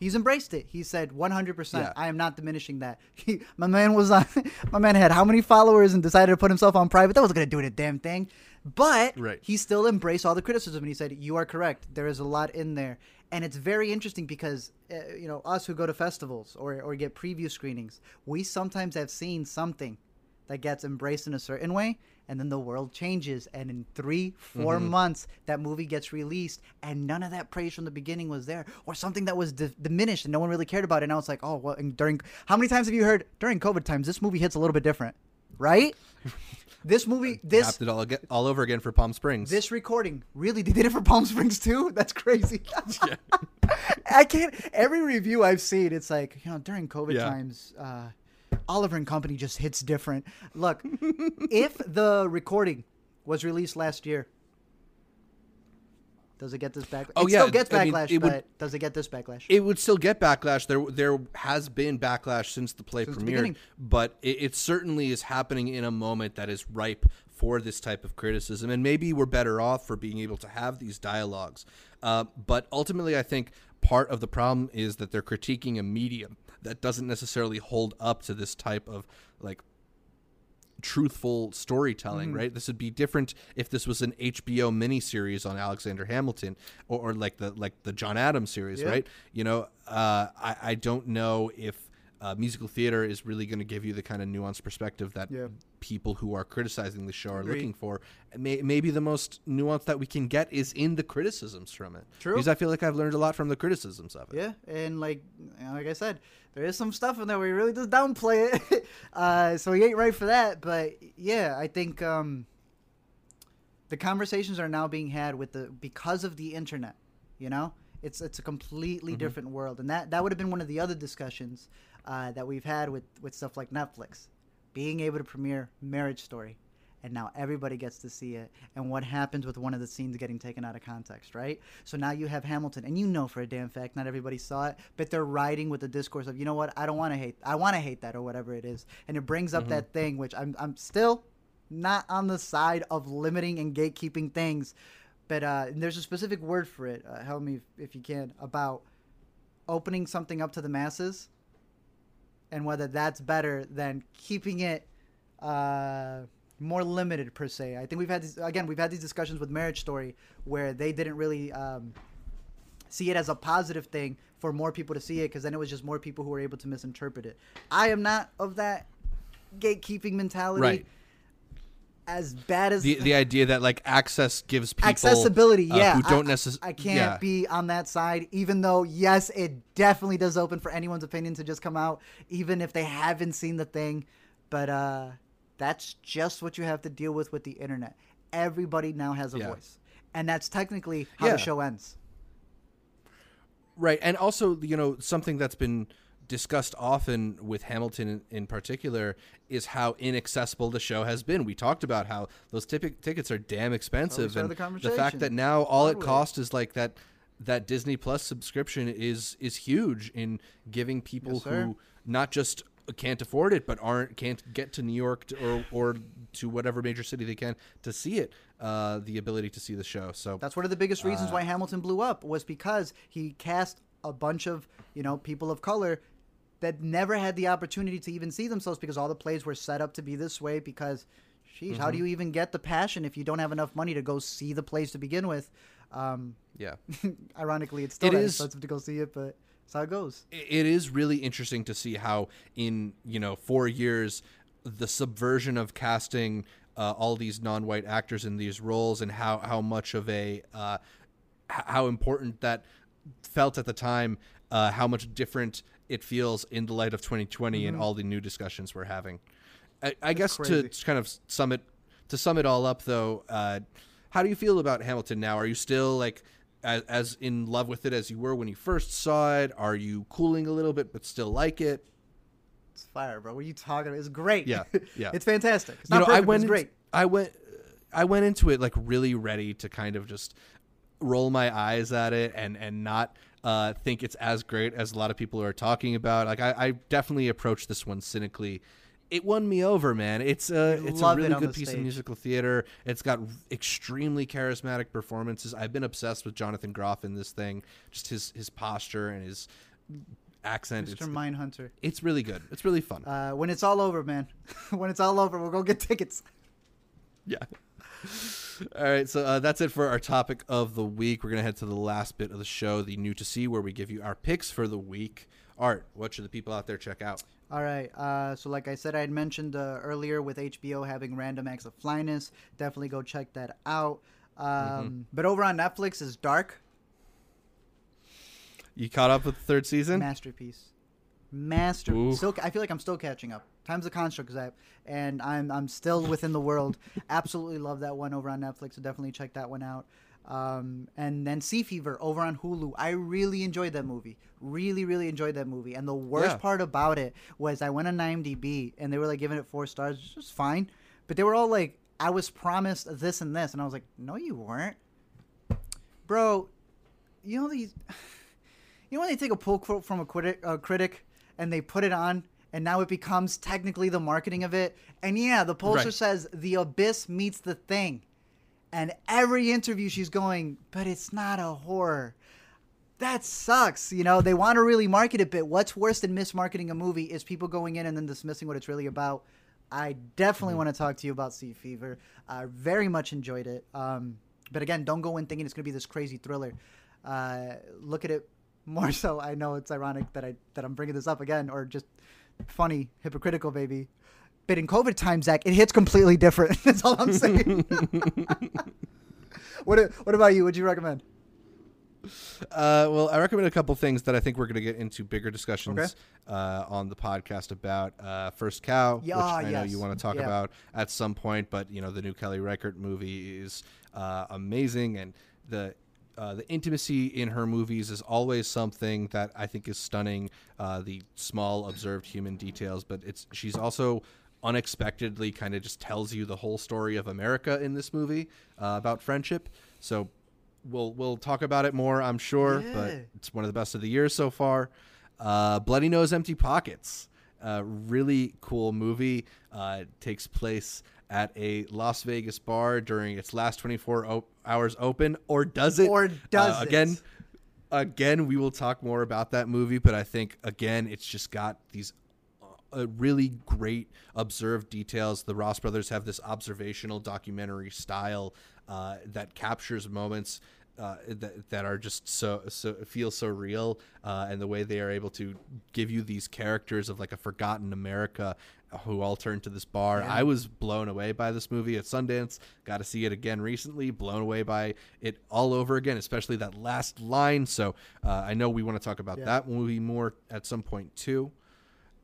He's embraced it. He said 100%. Yeah. I am not diminishing that. He, my man was on. My man had how many followers and decided to put himself on private. That wasn't going to do it a damn thing. But Right. he still embraced all the criticism and he said, "You are correct. There is a lot in there." And it's very interesting because uh, you know us who go to festivals or or get preview screenings, we sometimes have seen something that gets embraced in a certain way and then the world changes. And in three four months that movie gets released and none of that praise from the beginning was there or something that was di- diminished and no one really cared about it. And I was like oh well and during how many times have you heard during covid times this movie hits a little bit different right this movie this Tapped it all, aga all over again for Palm Springs. this recording really they did it for palm springs too that's crazy i can't every review i've seen it's like you know during covid Yeah. times uh oliver and company just hits different look if the recording was released last year does it get this backlash Oh, it yeah, still gets I mean, backlash it would- does it get this backlash it would still get backlash. There, there has been backlash since the play Since premiered, beginning. but it, it certainly is happening in a moment that is ripe for this type of criticism. And maybe we're better off for being able to have these dialogues. Uh, but ultimately, I think part of the problem is that they're critiquing a medium that doesn't necessarily hold up to this type of like truthful storytelling, Mm-hmm. right? This would be different if this was an HBO miniseries on Alexander Hamilton or, or like the like the John Adams series, Yeah. right? You know, uh, I I don't know if uh, musical theater is really going to give you the kind of nuanced perspective that Yeah. People who are criticizing the show are Agreed. looking for. May, maybe the most nuance that we can get is in the criticisms from it. True. Because I feel like I've learned a lot from the criticisms of it. Yeah, and like like I said, there is some stuff in there where he really does downplay it. uh, so he ain't right for that. But yeah, I think um, the conversations are now being had with the because of the internet. You know, it's it's a completely different world, and that that would have been one of the other discussions uh, that we've had with with stuff like Netflix, being able to premiere Marriage Story. And now everybody gets to see it. And what happens with one of the scenes getting taken out of context, right? So now you have Hamilton, and you know for a damn fact not everybody saw it, but they're riding with the discourse of, you know what, I don't want to hate, I want to hate that or whatever it is, and it brings up that thing which I'm I'm still not on the side of limiting and gatekeeping things, but uh, there's a specific word for it. Uh, help me if, if you can about opening something up to the masses, and whether that's better than keeping it uh, more limited per se. I think we've had these, again we've had these discussions with Marriage Story where they didn't really um, see it as a positive thing for more people to see it because then it was just more people who were able to misinterpret it. I am not of that gatekeeping mentality. Right. As bad as The, the idea that like access gives people accessibility, uh, yeah, who don't I- necessarily I can't be on that side, even though yes, it definitely does open for anyone's opinion to just come out, even if they haven't seen the thing. But uh, that's just what you have to deal with with the internet. Everybody now has a Yeah. voice, and that's technically how Yeah. the show ends. Right, and also you know something that's been discussed often with Hamilton in, in particular is how inaccessible the show has been. We talked about how those tipi- tickets are damn expensive, and the the, fact that now all it Broadway. costs is like that that Disney Plus subscription is is huge in giving people Yes, who not just can't afford it but aren't can't get to New York to, or or to whatever major city they can to see it uh, the ability to see the show. So That's one of the biggest reasons Uh, why Hamilton blew up was because he cast a bunch of you know people of color that never had the opportunity to even see themselves because all the plays were set up to be this way because sheesh, how do Mm-hmm. you even get the passion if you don't have enough money to go see the plays to begin with um, yeah. ironically it's still It that is- expensive to go see it but that's how it goes it is really interesting to see how in you know four years the subversion of casting uh, all these non-white actors in these roles and how how much of a uh, how important that felt at the time uh, how much different it feels in the light of 2020 and all the new discussions we're having. I, I guess to crazy. to kind of sum it to sum it all up though uh, how do you feel about hamilton now? Are you still like as, as in love with it as you were when you first saw it? Are you cooling a little bit but still like it? It's fire bro. What are you talking about? It's great. Yeah, yeah. it's fantastic. It's you not know, I perfect, but went great. in- I went I went into it like really ready to kind of just roll my eyes at it and and not uh, think it's as great as a lot of people are talking about. Like I, I definitely approached this one cynically. It won me over, man. It's a it's a it really on good piece of musical theater. It's got extremely charismatic performances. I've been obsessed with Jonathan Groff in this thing. Just his his posture and his accent. Mr. It's, Mindhunter it's really good. It's really fun. uh, when it's all over man when it's all over we'll go get tickets Yeah. All right, so uh, that's it for our topic of the week. We're gonna head to the last bit of the show, the new to see, where we give you our picks for the week. Art, what should the people out there check out? All right. Uh, so, like I said, I had mentioned uh, earlier with HBO having Random Acts of Flyness. Definitely go check that out. Um, Mm-hmm. But over on Netflix is Dark You caught up with the third season? masterpiece. Master. Ooh. Still, I feel like I'm still catching up. Time's a construct, Zap, and I'm I'm still within the world. Absolutely love that one over on Netflix. So definitely check that one out. Um, and then Sea Fever over on Hulu. I really enjoyed that movie. Really, really enjoyed that movie. And the worst Yeah. part about it was I went on IMDb and they were like giving it four stars, which is fine. But they were all like, I was promised this and this, and I was like, no, you weren't, bro. You know these. You know when they take a pull quote from a critic, a critic and they put it on, and now it becomes technically the marketing of it. And yeah, the poster Right. says the abyss meets the thing, and every interview she's going, but it's not a horror. that sucks. You know, they want to really market it, but what's worse than mismarketing a movie is people going in and then dismissing what it's really about. I definitely want to talk to you about Sea Fever. I very much enjoyed it. Um, but again, don't go in thinking it's going to be this crazy thriller. Uh, look at it more so. I know it's ironic that I that I'm bringing this up again, or just funny, hypocritical, baby. But in COVID times, Zach, it hits completely different. That's all I'm saying. what What about you? Would you recommend? Uh, well, I recommend a couple things that I think we're going to get into bigger discussions Okay. uh, on the podcast about. Uh, First Cow, Yeah, which I know you want to talk Yeah. about at some point, but you know the new Kelly Reichardt movie is uh, amazing, and the uh, the intimacy in her movies is always something that I think is stunning. Uh, the small observed human details, but it's she's also unexpectedly kind of just tells you the whole story of America in this movie uh, about friendship. So we'll we'll talk about it more, I'm sure. But it's one of the best of the year so far. Uh, Bloody Nose, Empty Pockets, uh, really cool movie. Uh, it takes place at a Las Vegas bar during its last 24 o- hours open, or does it? Or does uh, it? again? Again, we will talk more about that movie, but I think again, it's just got these uh, really great observed details. The Ross brothers have this observational documentary style uh, that captures moments uh, that that are just so so feel so real, uh, and the way they are able to give you these characters of like a forgotten America who all turned to this bar. Yeah. I was blown away by this movie at Sundance. Got to see it again recently. Blown away by it all over again, especially that last line. So uh, I know we want to talk about Yeah. that movie more at some point too.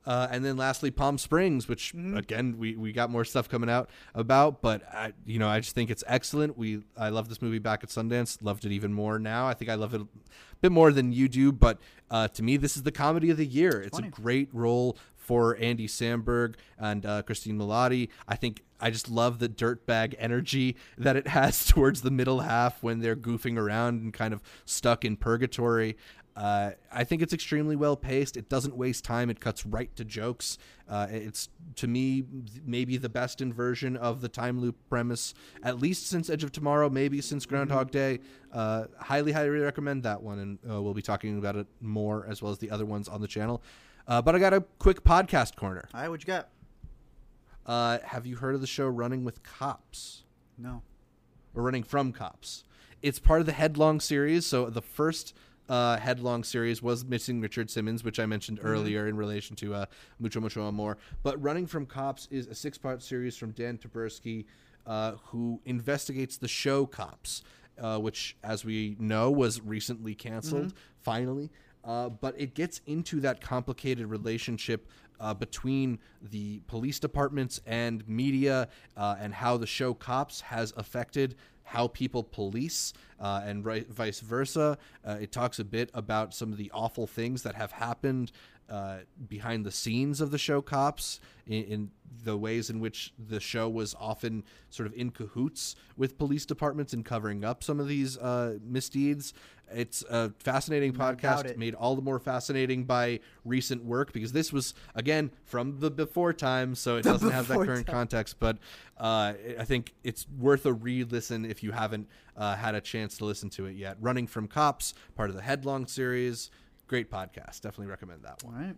Uh, and then lastly, Palm Springs, which Mm-hmm. again we, we got more stuff coming out about, but I, you know I just think it's excellent. We I love this movie back at Sundance, loved it even more now. I think I love it a bit more than you do, but uh, to me this is the comedy of the year. It's funny. a great role for Andy Samberg and uh, Cristin Milioti. I think I just love the dirtbag energy that it has towards the middle half when they're goofing around and kind of stuck in purgatory. Uh, I think it's extremely well paced. It doesn't waste time. It cuts right to jokes. Uh, it's to me maybe the best inversion of the time loop premise, at least since Edge of Tomorrow, maybe since Groundhog Day. Uh, highly, highly recommend that one, and uh, we'll be talking about it more as well as the other ones on the channel. Uh, but I got a quick podcast corner. All right, what you got? Uh, have you heard of the show Running with Cops? No. or running from cops. It's part of the Headlong series. So the first uh, Headlong series was Missing Richard Simmons, which I mentioned earlier in relation to uh, Mucho Mucho Amor. But Running from Cops is a six-part series from Dan Taberski, uh, who investigates the show Cops, uh, which, as we know, was recently canceled. Finally. Uh, but it gets into that complicated relationship uh, between the police departments and media uh, and how the show Cops has affected how people police uh, and vice versa. Uh, it talks a bit about some of the awful things that have happened uh, behind the scenes of the show Cops in, in the ways in which the show was often sort of in cahoots with police departments in covering up some of these uh, misdeeds. It's a fascinating podcast made all the more fascinating by recent work because this was again from the before time, so it The doesn't have that current time. context. But uh, I think it's worth a re-listen if you haven't uh, had a chance to listen to it yet. Running from Cops, part of the Headlong series, great podcast. Definitely recommend that one. All right.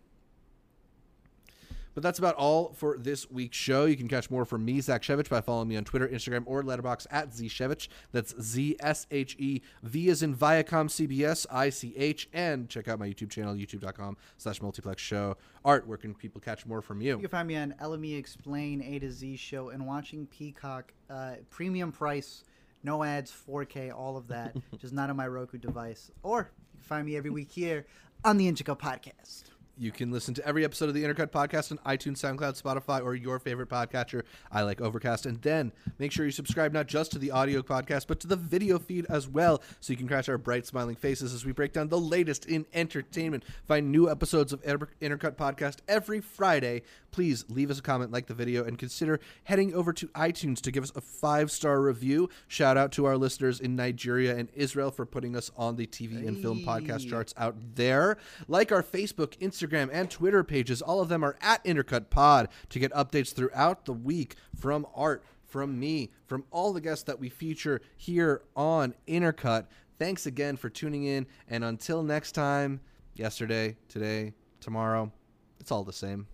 But that's about all for this week's show. You can catch more from me, Zach Shevich, by following me on Twitter, Instagram, or Letterboxd at zshevich. That's Z S H E V as in Viacom CBS I C H. And check out my YouTube channel, youtube.com slash multiplex show. Art, where can people catch more from You you? can find me on LME Explain A to Z show and watching Peacock uh, premium price, no ads, 4K, all of that, just not on my Roku device. Or find me every week here on the Intercut Podcast. You can listen to every episode of the Intercut podcast on iTunes, SoundCloud, Spotify, or your favorite podcatcher. I like Overcast. And then make sure you subscribe not just to the audio podcast, but to the video feed as well, so you can catch our bright, smiling faces as we break down the latest in entertainment. Find new episodes of Intercut podcast every Friday. Please leave us a comment, like the video, and consider heading over to iTunes to give us a five star review. Shout out to our listeners in Nigeria and Israel for putting us on the TV and film podcast charts out there. Like our Facebook, Instagram, and Twitter pages. All of them are at Intercut Pod to get updates throughout the week from Art, from me, from all the guests that we feature here on Intercut. Thanks again for tuning in. And until next time, yesterday, today, tomorrow, it's all the same.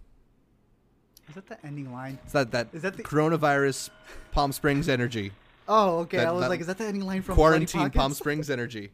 Is that the ending line? Is that that, Is that the- coronavirus Palm Springs energy. Oh, okay. That- I was that- like, is that the ending line from Quarantine Palm Springs energy.